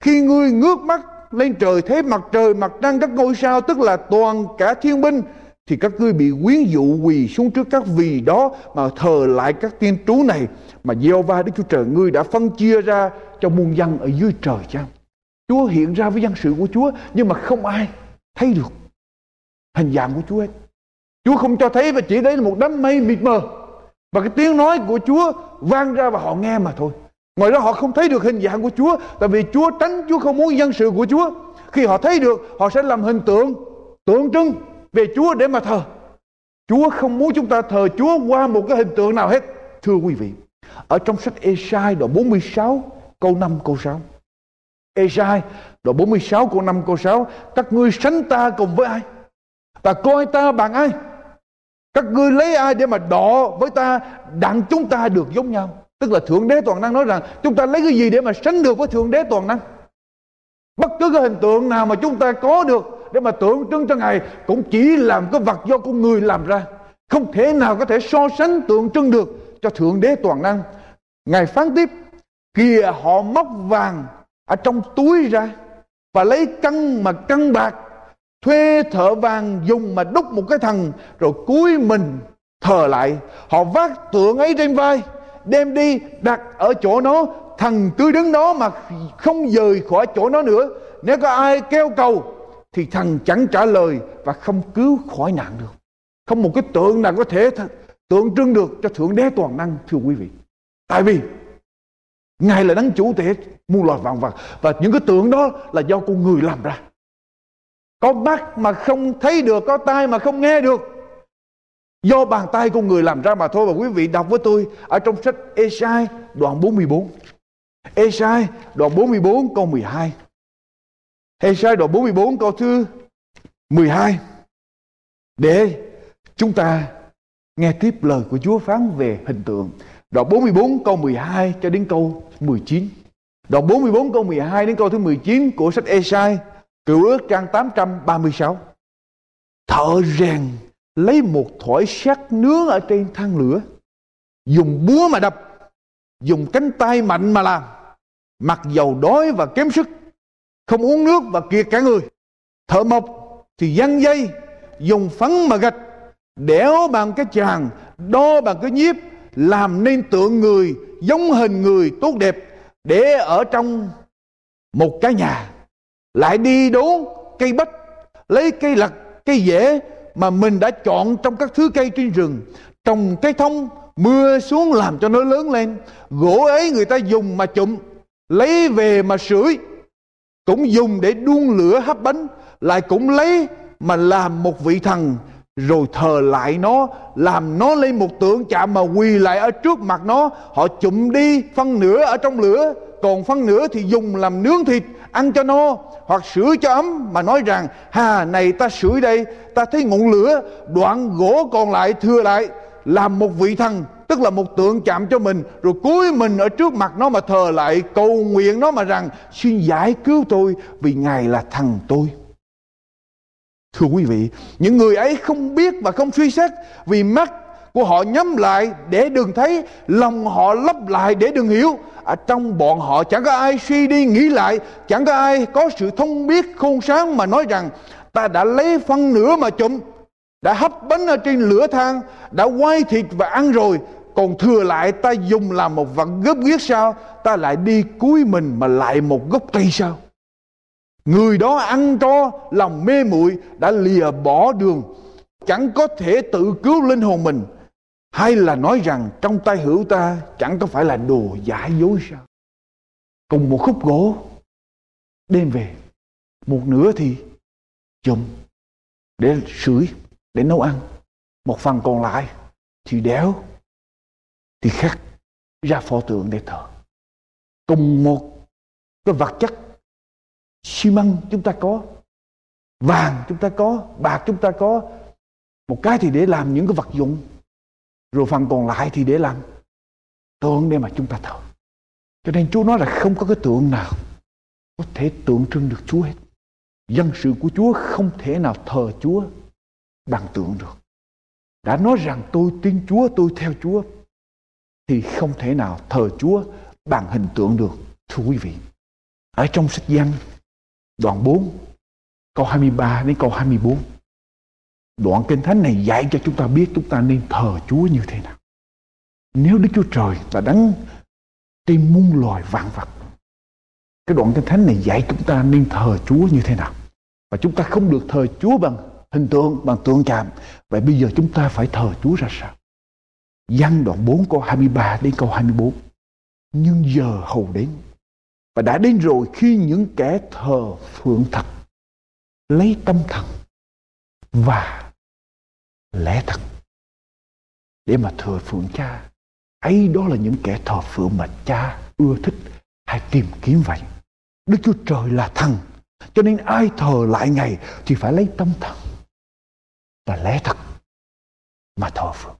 khi ngươi ngước mắt lên trời thấy mặt trời mặt trăng các ngôi sao, tức là toàn cả thiên binh, thì các ngươi bị quyến dụ quỳ xuống trước các vì đó mà thờ lại các tiên trú này mà gieo va Đức Chúa Trời ngươi đã phân chia ra cho muôn dân ở dưới trời chăng Chúa hiện ra với dân sự của Chúa, nhưng mà không ai thấy được hình dạng của Chúa hết. Chúa không cho thấy và chỉ đấy là một đám mây mịt mờ và cái tiếng nói của Chúa vang ra và họ nghe mà thôi. Ngoài ra họ không thấy được hình dạng của Chúa tại vì Chúa tránh Chúa không muốn dân sự của Chúa. Khi họ thấy được họ sẽ làm hình tượng tượng trưng về Chúa để mà thờ. Chúa không muốn chúng ta thờ Chúa qua một cái hình tượng nào hết. Thưa quý vị, ở trong sách Esai đoạn 46 câu 5 câu 6. Esai đoạn 46 câu 5 câu 6 Các ngươi sánh ta cùng với ai Và coi ta bằng ai Các ngươi lấy ai để mà đọ với ta Đặng chúng ta được giống nhau Tức là Thượng Đế Toàn Năng nói rằng, Chúng ta lấy cái gì để mà sánh được với Thượng Đế Toàn Năng? Bất cứ cái hình tượng nào mà chúng ta có được Để mà tượng trưng cho Ngài Cũng chỉ làm cái vật do con người làm ra. Không thể nào có thể so sánh tượng trưng được Cho Thượng Đế Toàn Năng. Ngài phán tiếp, Kìa họ móc vàng ở trong túi ra và lấy cân mà cân bạc, thuê thợ vàng dùng mà đúc một cái thằng, rồi cúi mình thờ lại. Họ vác tượng ấy trên vai đem đi đặt ở chỗ nó thần cứ đứng đó mà không rời khỏi chỗ nó nữa. Nếu có ai kêu cầu, thì thần chẳng trả lời và không cứu khỏi nạn được. Không một cái tượng nào có thể tượng trưng được cho thượng đế toàn năng, thưa quý vị. Tại vì ngài là đấng chủ thể muôn loài vạn vật, và những cái tượng đó là do con người làm ra. Có mắt mà không thấy được, có tai mà không nghe được do bàn tay con người làm ra mà thôi. Và quý vị đọc với tôi ở trong sách Esai đoạn 44 Esai đoạn 44 câu 12 Esai đoạn 44 câu thứ 12 để chúng ta nghe tiếp lời của Chúa phán về hình tượng. Đoạn 44 câu 12 cho đến câu 19 Đoạn 44 câu 12 đến câu thứ 19 của sách Esai, cựu ước trang 836. Thợ rèn lấy một thỏi sắt nướng ở trên than lửa, dùng búa mà đập, dùng cánh tay mạnh mà làm, mặc dầu đói và kém sức, không uống nước và kiệt cả người. Thợ mộc thì giăng dây, dùng phấn mà gạch, đẽo bằng cái chàng, đo bằng cái nhiếp, làm nên tượng người, giống hình người tốt đẹp để ở trong một cái nhà lại đi đốn cây bách lấy cây lật cây dễ mà mình đã chọn trong các thứ cây trên rừng. Trồng cây thông, mưa xuống làm cho nó lớn lên. Gỗ ấy người ta dùng mà chụm, lấy về mà sưởi. Cũng dùng để đun lửa hấp bánh, lại cũng lấy mà làm một vị thần rồi thờ lại nó, làm nó lên một tượng chạm mà quỳ lại ở trước mặt nó. Họ chụm đi, phân nửa ở trong lửa, còn phân nửa thì dùng làm nướng thịt, ăn cho no, hoặc sửa cho ấm mà nói rằng hà này ta sửa đây, ta thấy ngọn lửa, đoạn gỗ còn lại thừa lại, làm một vị thần, tức là một tượng chạm cho mình, rồi cúi mình ở trước mặt nó mà thờ lại, cầu nguyện nó mà rằng, xin giải cứu tôi vì ngài là thần tôi thưa quý vị, những người ấy không biết và không suy xét vì mắt của họ nhắm lại để đừng thấy, lòng họ lấp lại để đừng hiểu. Ở trong bọn họ chẳng có ai suy đi nghĩ lại, chẳng có ai có sự thông biết khôn sáng mà nói rằng, ta đã lấy phân nửa mà chụm, đã hấp bánh ở trên lửa than, đã quay thịt và ăn rồi. Còn thừa lại ta dùng làm một vật gấp ghiếc sao? Ta lại đi cúi mình mà lại một gốc cây sao? Người đó ăn cho, lòng mê muội, đã lìa bỏ đường. Chẳng có thể tự cứu linh hồn mình. Hay là nói rằng trong tay hữu ta chẳng có phải là đồ giả dối sao? Cùng một khúc gỗ, đem về. Một nửa thì dùng để sưởi, để nấu ăn. Một phần còn lại thì đéo, thì khắc ra pho tượng để thờ. Cùng một cái vật chất xi măng chúng ta có, vàng chúng ta có, bạc chúng ta có. Một cái thì để làm những cái vật dụng, rồi phần còn lại thì để làm tượng để mà chúng ta thờ. Cho nên Chúa nói là không có cái tượng nào có thể tượng trưng được Chúa hết. Dân sự của Chúa không thể nào thờ Chúa bằng tượng được. Đã nói rằng tôi tin Chúa, tôi theo Chúa, thì không thể nào thờ Chúa bằng hình tượng được, thưa quý vị. Ở trong sách Giăng đoạn 4 câu 23 đến câu 24 đoạn kinh thánh này dạy cho chúng ta biết chúng ta nên thờ Chúa như thế nào. Nếu Đức Chúa Trời là đấng trên muôn loài vạn vật, cái đoạn kinh thánh này dạy chúng ta nên thờ Chúa như thế nào? Và chúng ta không được thờ Chúa bằng hình tượng, bằng tượng chạm vậy bây giờ chúng ta phải thờ Chúa ra sao? Giăng đoạn 4 câu 23 đến câu 24 nhưng giờ hầu đến và đã đến rồi khi những kẻ thờ phượng thật lấy tâm thần và lẽ thật. Để mà thờ phượng cha, ấy đó là những kẻ thờ phượng mà cha ưa thích hay tìm kiếm vậy. Đức chúa trời là thần, cho nên ai thờ lại ngài thì phải lấy tâm thần và lẽ thật mà thờ phượng.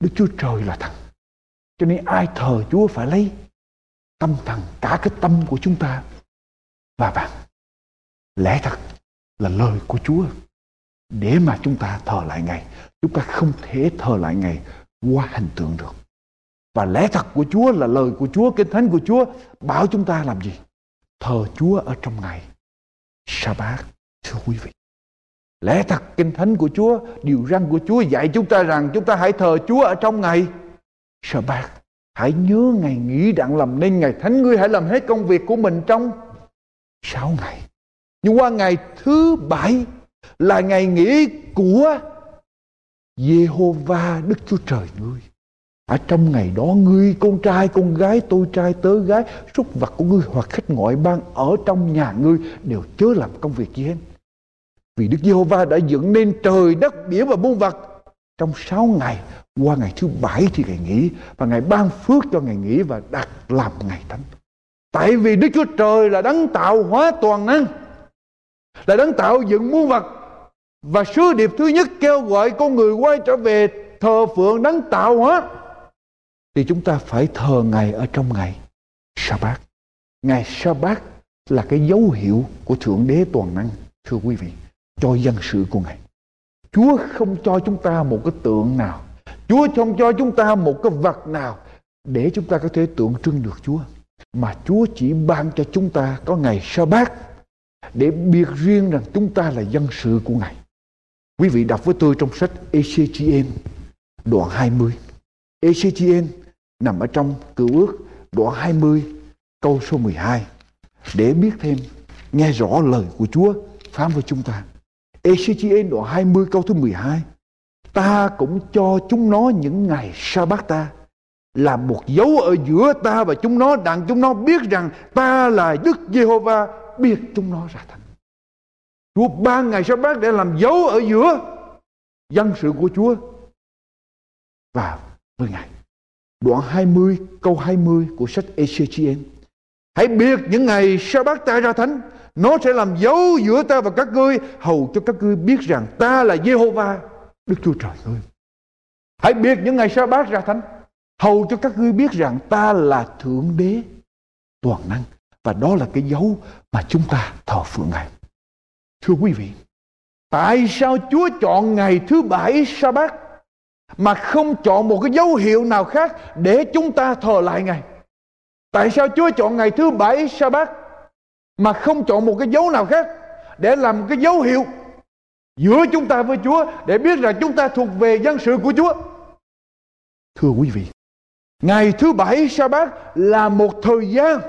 Đức chúa trời là thần, cho nên ai thờ chúa phải lấy tâm thần cả cái tâm của chúng ta và bạn lẽ thật là lời của Chúa để mà chúng ta thờ lại Ngài. Chúng ta không thể thờ lại Ngài qua hình tượng được. Và lẽ thật của Chúa là lời của Chúa, kinh thánh của Chúa bảo chúng ta làm gì? Thờ Chúa ở trong ngày Sa-bát, thưa quý vị. Lẽ thật kinh thánh của Chúa, điều răn của Chúa dạy chúng ta rằng chúng ta hãy thờ Chúa ở trong ngày Sa-bát. Hãy nhớ ngày nghỉ đặng làm nên ngày thánh ngươi, hãy làm hết công việc của mình trong sáu ngày. Nhưng qua ngày thứ bảy là ngày nghỉ của Jehovah Đức Chúa Trời ngươi. Ở trong ngày đó, ngươi, con trai, con gái, tôi trai, tớ gái, súc vật của ngươi hoặc khách ngoại bang ở trong nhà ngươi đều chớ làm công việc gì hết. Vì Đức Giê-hô-va đã dựng nên trời, đất biển và muôn vật trong sáu ngày, qua ngày thứ bảy thì ngày nghỉ và ngày ban phước cho ngày nghỉ và đặt làm ngày thánh. Tại vì đức chúa trời là đấng tạo hóa toàn năng, là đấng tạo dựng muôn vật. Và sứ điệp thứ nhất kêu gọi con người quay trở về thờ phượng đấng tạo hóa, thì chúng ta phải thờ ngài ở trong ngày sa-bát. Ngày sa-bát là cái dấu hiệu của thượng đế toàn năng, thưa quý vị, cho dân sự của ngài chúa không cho chúng ta một cái tượng nào Chúa không cho chúng ta một cái vật nào để chúng ta có thể tượng trưng được Chúa. Mà Chúa chỉ ban cho chúng ta có ngày sa bát để biệt riêng rằng chúng ta là dân sự của Ngài. Quý vị đọc với tôi trong sách ECGN đoạn 20. ECGN nằm ở trong cựu ước, đoạn 20 câu số 12 để biết thêm, nghe rõ lời của Chúa phán với chúng ta. Ezechiel đoạn 20 câu thứ 12 Ta cũng cho chúng nó những ngày sa bát ta, Là một dấu ở giữa ta và chúng nó, Đặng chúng nó biết rằng ta là Đức Giê-hô-va, Biết chúng nó ra thành Chúa ban ngày sa bát để làm dấu ở giữa dân sự của Chúa và với Ngài. Đoạn 20 câu 20 của sách Ezechiel. Hãy biết những ngày sa bát ta ra thánh, nó sẽ làm dấu giữa ta và các ngươi, hầu cho các ngươi biết rằng ta là Jehovah Đức Chúa Trời ngươi. Hãy biết những ngày sa bát ra thánh, hầu cho các ngươi biết rằng ta là thượng đế toàn năng, và đó là cái dấu mà chúng ta thờ phượng ngài thưa quý vị, tại sao chúa chọn ngày thứ bảy sa bát mà không chọn một cái dấu hiệu nào khác để chúng ta thờ lại ngài tại sao chúa chọn ngày thứ bảy sa bát mà không chọn một cái dấu nào khác để làm một cái dấu hiệu giữa chúng ta với Chúa để biết rằng chúng ta thuộc về dân sự của Chúa. Thưa quý vị, ngày thứ bảy sa bát là một thời gian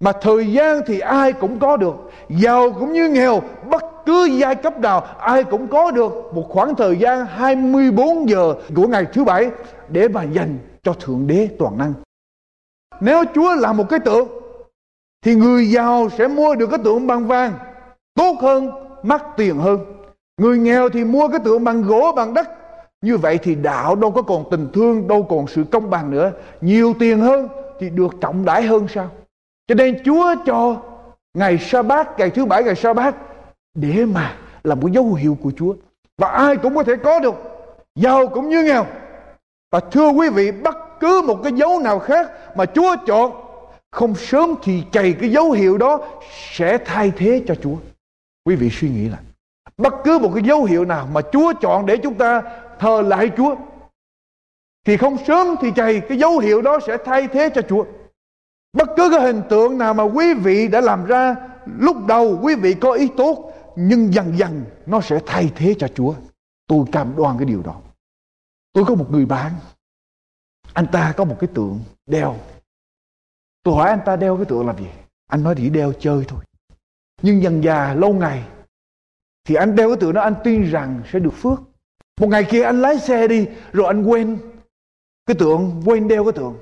mà thời gian thì ai cũng có được, giàu cũng như nghèo, bất cứ giai cấp nào ai cũng có được một khoảng thời gian 24 giờ của ngày thứ bảy để mà dành cho Thượng Đế toàn năng. Nếu Chúa là một cái tượng, thì người giàu sẽ mua được cái tượng bằng vàng, tốt hơn, mắc tiền hơn. Người nghèo thì mua cái tượng bằng gỗ, bằng đất. Như vậy thì đạo đâu có còn tình thương, đâu còn sự công bằng nữa. Nhiều tiền hơn thì được trọng đãi hơn sao? Cho nên chúa cho ngày sa bát ngày thứ bảy ngày sa bát để mà làm một dấu hiệu của chúa. Và ai cũng có thể có được, giàu cũng như nghèo. Và thưa quý vị, bất cứ một cái dấu nào khác mà chúa chọn, không sớm thì chày cái dấu hiệu đó sẽ thay thế cho Chúa. Quý vị suy nghĩ lại. Bất cứ một cái dấu hiệu nào mà Chúa chọn để chúng ta thờ lại Chúa, thì không sớm thì chày cái dấu hiệu đó sẽ thay thế cho Chúa. Bất cứ cái hình tượng nào mà quý vị đã làm ra lúc đầu, quý vị có ý tốt, nhưng dần dần nó sẽ thay thế cho Chúa. Tôi cam đoan cái điều đó. Tôi có một người bạn anh ta có một cái tượng đeo Tôi hỏi anh ta đeo cái tượng làm gì? Anh nói chỉ đeo chơi thôi. Nhưng dần già lâu ngày thì anh đeo cái tượng đó anh tin rằng sẽ được phước. Một ngày kia anh lái xe đi rồi anh quên cái tượng, quên đeo cái tượng.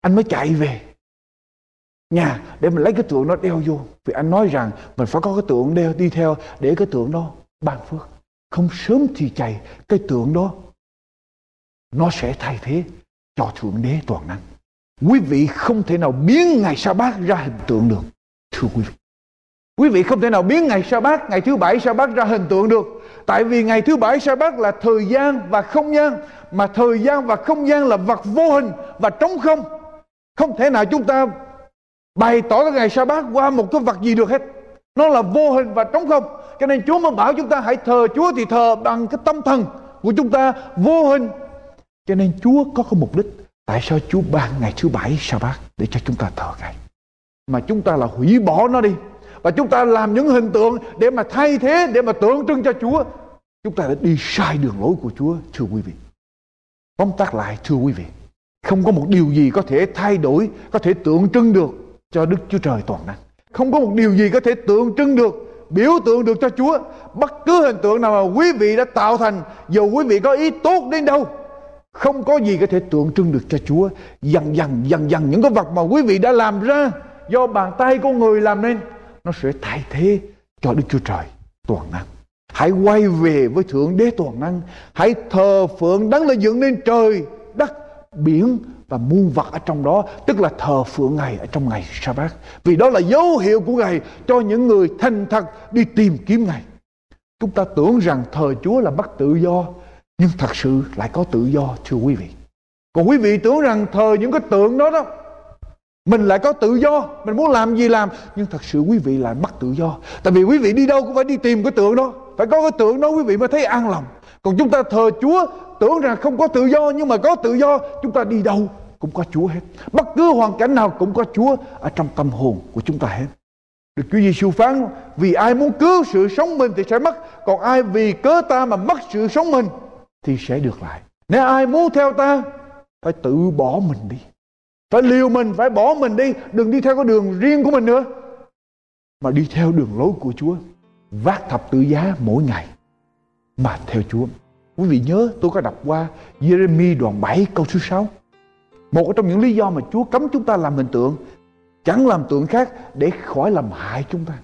Anh mới chạy về nhà để mình lấy cái tượng nó đeo vô. Vì anh nói rằng mình phải có cái tượng đeo đi theo để cái tượng đó ban phước. Không sớm thì chạy cái tượng đó nó sẽ thay thế cho Thượng Đế toàn năng. Quý vị không thể nào biến ngày sa bát ra hình tượng được. Thưa quý vị. Quý vị không thể nào biến ngày sa bát, ngày thứ bảy sa bát ra hình tượng được. Tại vì ngày thứ bảy sa bát là thời gian và không gian. Mà thời gian và không gian là vật vô hình và trống không. Không thể nào chúng ta bày tỏ cái ngày sa bát qua một cái vật gì được hết. Nó là vô hình và trống không. Cho nên Chúa mới bảo chúng ta hãy thờ Chúa thì thờ bằng cái tâm thần của chúng ta vô hình. Cho nên Chúa có cái mục đích Tại sao Chúa ban ngày thứ bảy sa bát để cho chúng ta thờ Ngài? Mà chúng ta là hủy bỏ nó đi. Và chúng ta làm những hình tượng để mà thay thế, để mà tượng trưng cho Chúa. Chúng ta đã đi sai đường lối của Chúa, thưa quý vị. Tóm tắt lại, thưa quý vị. Không có một điều gì có thể thay đổi, có thể tượng trưng được cho Đức Chúa Trời toàn năng. Không có một điều gì có thể tượng trưng được, biểu tượng được cho Chúa. Bất cứ hình tượng nào mà quý vị đã tạo thành, dù quý vị có ý tốt đến đâu, không có gì có thể tượng trưng được cho Chúa. Dần dần, dần dần những cái vật mà quý vị đã làm ra do bàn tay của người làm nên, nó sẽ thay thế cho Đức Chúa Trời toàn năng. Hãy quay về với Thượng Đế toàn năng. Hãy thờ phượng đấng là dựng nên trời, đất, biển và muôn vật ở trong đó. Tức là thờ phượng Ngài ở trong ngày sa bát Vì đó là dấu hiệu của Ngài cho những người thành thật đi tìm kiếm Ngài. Chúng ta tưởng rằng thờ Chúa là bắt tự do nhưng thật sự lại có tự do, thưa quý vị. Còn quý vị tưởng rằng thờ những cái tượng đó đó, mình lại có tự do, mình muốn làm gì làm. Nhưng thật sự quý vị lại mất tự do. Tại vì quý vị đi đâu cũng phải đi tìm cái tượng đó. Phải có cái tượng đó quý vị mới thấy an lòng. Còn chúng ta thờ chúa, tưởng rằng không có tự do, nhưng mà có tự do, chúng ta đi đâu cũng có chúa hết. Bất cứ hoàn cảnh nào cũng có chúa ở trong tâm hồn của chúng ta hết. Được Chúa Giêsu phán, vì ai muốn cứu sự sống mình thì sẽ mất, còn ai vì cớ ta mà mất sự sống mình thì sẽ được lại. Nếu ai muốn theo ta phải tự bỏ mình đi. Phải liều mình, phải bỏ mình đi. Đừng đi theo cái đường riêng của mình nữa. Mà đi theo đường lối của Chúa. vác thập tự giá mỗi ngày mà theo Chúa. Quý vị nhớ tôi có đọc qua Jeremy đoạn 7 câu số 6. Một trong những lý do mà Chúa cấm chúng ta làm hình tượng chẳng làm tượng khác để khỏi làm hại chúng ta.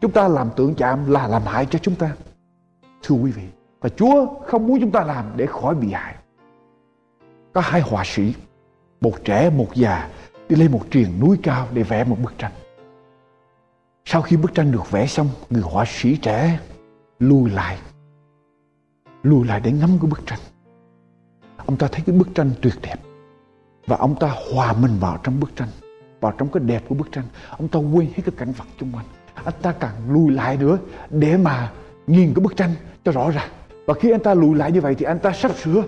Chúng ta làm tượng chạm là làm hại cho chúng ta. Thưa quý vị, và Chúa không muốn chúng ta làm để khỏi bị hại. Có hai họa sĩ, một trẻ một già đi lên một triền núi cao để vẽ một bức tranh. Sau khi bức tranh được vẽ xong, người họa sĩ trẻ lùi lại. Lùi lại để ngắm cái bức tranh. Ông ta thấy cái bức tranh tuyệt đẹp. Và ông ta hòa mình vào trong bức tranh. Vào trong cái đẹp của bức tranh. Ông ta quên hết cái cảnh vật xung quanh. Anh ta càng lùi lại nữa để mà nhìn cái bức tranh cho rõ ràng. Và khi anh ta lùi lại như vậy thì anh ta sắp sửa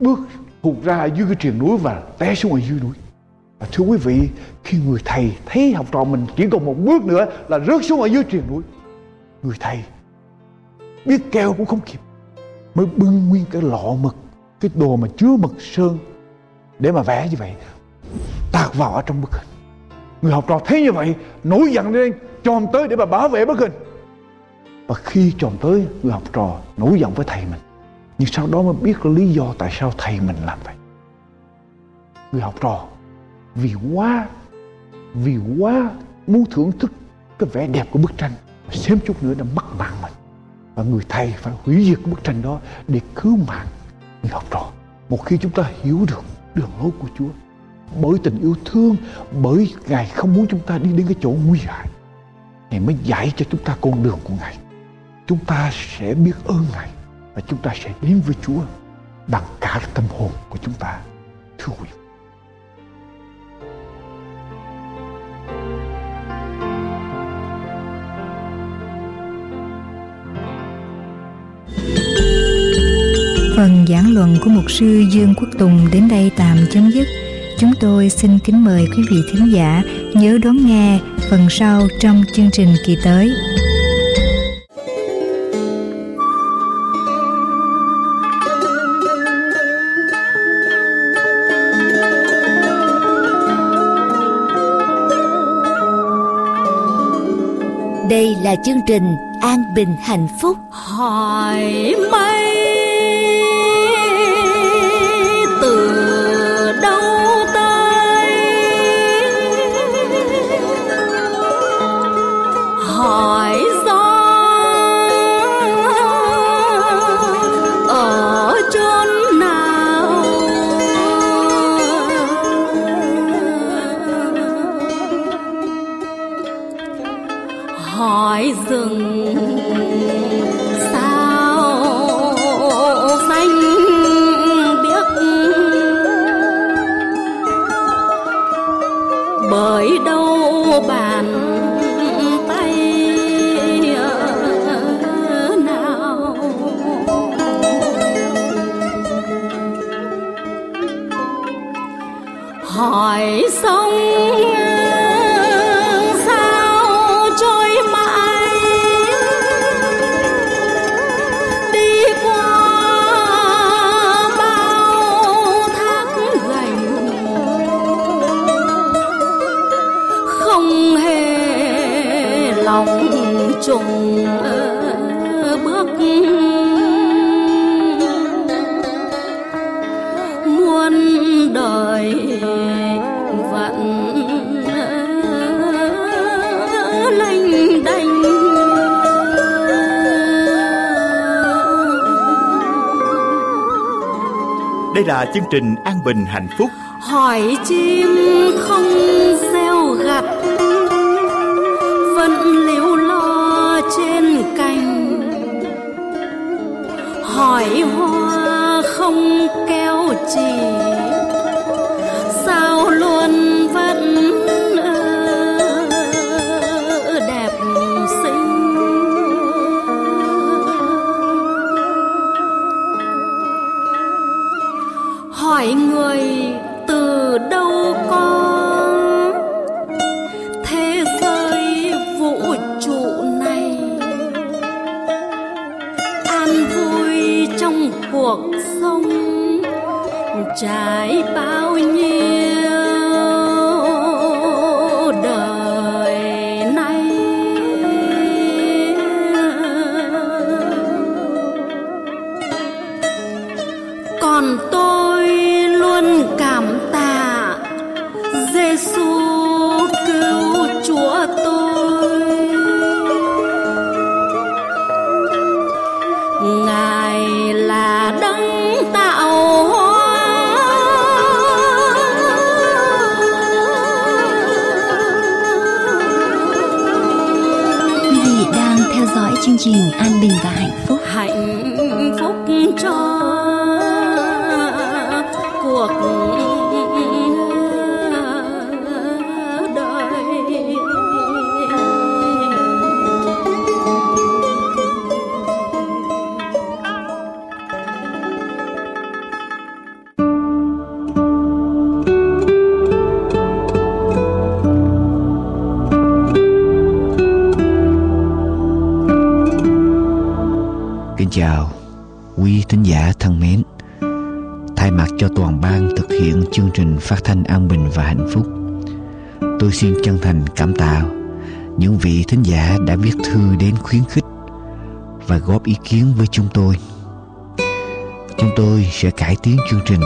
bước hụt ra dưới cái triền núi và té xuống ở dưới núi. Và thưa quý vị, khi người thầy thấy học trò mình chỉ còn một bước nữa là rớt xuống ở dưới triền núi. Người thầy biết kêu cũng không kịp. Mới bưng nguyên cái lọ mực, cái đồ mà chứa mực sơn để mà vẽ như vậy. Tạc vào ở trong bức hình. Người học trò thấy như vậy, nổi giận lên, chồm tới để mà bảo vệ bức hình. Và khi chồng tới, người học trò nổi giận với thầy mình. Nhưng sau đó mới biết lý do tại sao thầy mình làm vậy. Người học trò vì quá vì quá muốn thưởng thức cái vẻ đẹp của bức tranh xem chút nữa đã mất mạng mình và người thầy phải hủy diệt bức tranh đó để cứu mạng người học trò một khi chúng ta hiểu được đường lối của Chúa bởi tình yêu thương bởi Ngài không muốn chúng ta đi đến cái chỗ nguy hại Ngài mới dạy cho chúng ta con đường của Ngài chúng ta sẽ biết ơn Ngài và chúng ta sẽ đến với Chúa bằng cả tâm hồn của chúng ta, thưa quý vị Phần giảng luận của mục sư Dương Quốc Tùng đến đây tạm chấm dứt. Chúng tôi xin kính mời quý vị thính giả nhớ đón nghe phần sau trong chương trình kỳ tới. Là chương trình An Bình Hạnh Phúc. Hỏi là chương trình An Bình Hạnh Phúc. Hỏi chim không gieo gặt, vẫn liễu lo trên cành. Hỏi hoa không keo chỉ Tôi xin chân thành cảm tạ những vị thính giả đã viết thư đến khuyến khích và góp ý kiến với chúng tôi Chúng tôi sẽ cải tiến chương trình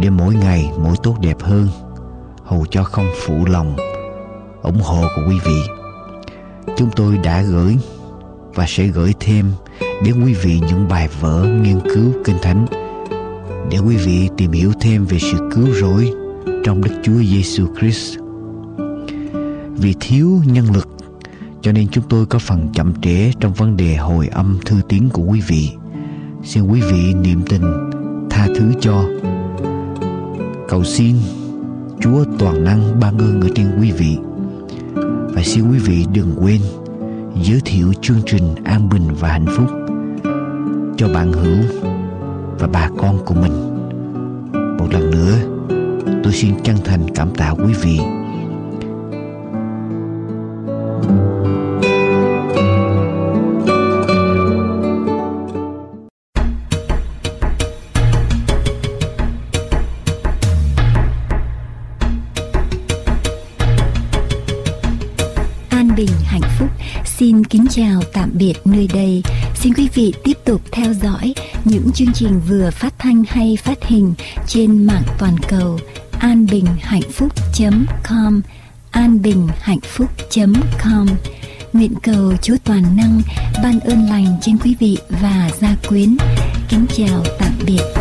để mỗi ngày mỗi tốt đẹp hơn, hầu cho không phụ lòng, ủng hộ của quý vị chúng tôi đã gửi và sẽ gửi thêm đến quý vị những bài vở nghiên cứu kinh thánh để quý vị tìm hiểu thêm về sự cứu rỗi trong Đức Chúa Giêsu Christ. Vì thiếu nhân lực cho nên chúng tôi có phần chậm trễ trong vấn đề hồi âm thư tín của quý vị. Xin quý vị niệm tình tha thứ cho. Cầu xin Chúa toàn năng ban ơn ở trên quý vị. Và xin quý vị đừng quên giới thiệu chương trình an bình và hạnh phúc cho bạn hữu và bà con của mình một lần nữa, tôi xin chân thành cảm tạ quý vị biệt nơi đây. Xin quý vị tiếp tục theo dõi những chương trình vừa phát thanh hay phát hình trên mạng toàn cầu anbinhhạnhphúc.com anbinhhạnhphúc.com Nguyện cầu Chúa Toàn Năng ban ơn lành trên quý vị và gia quyến. Kính chào tạm biệt.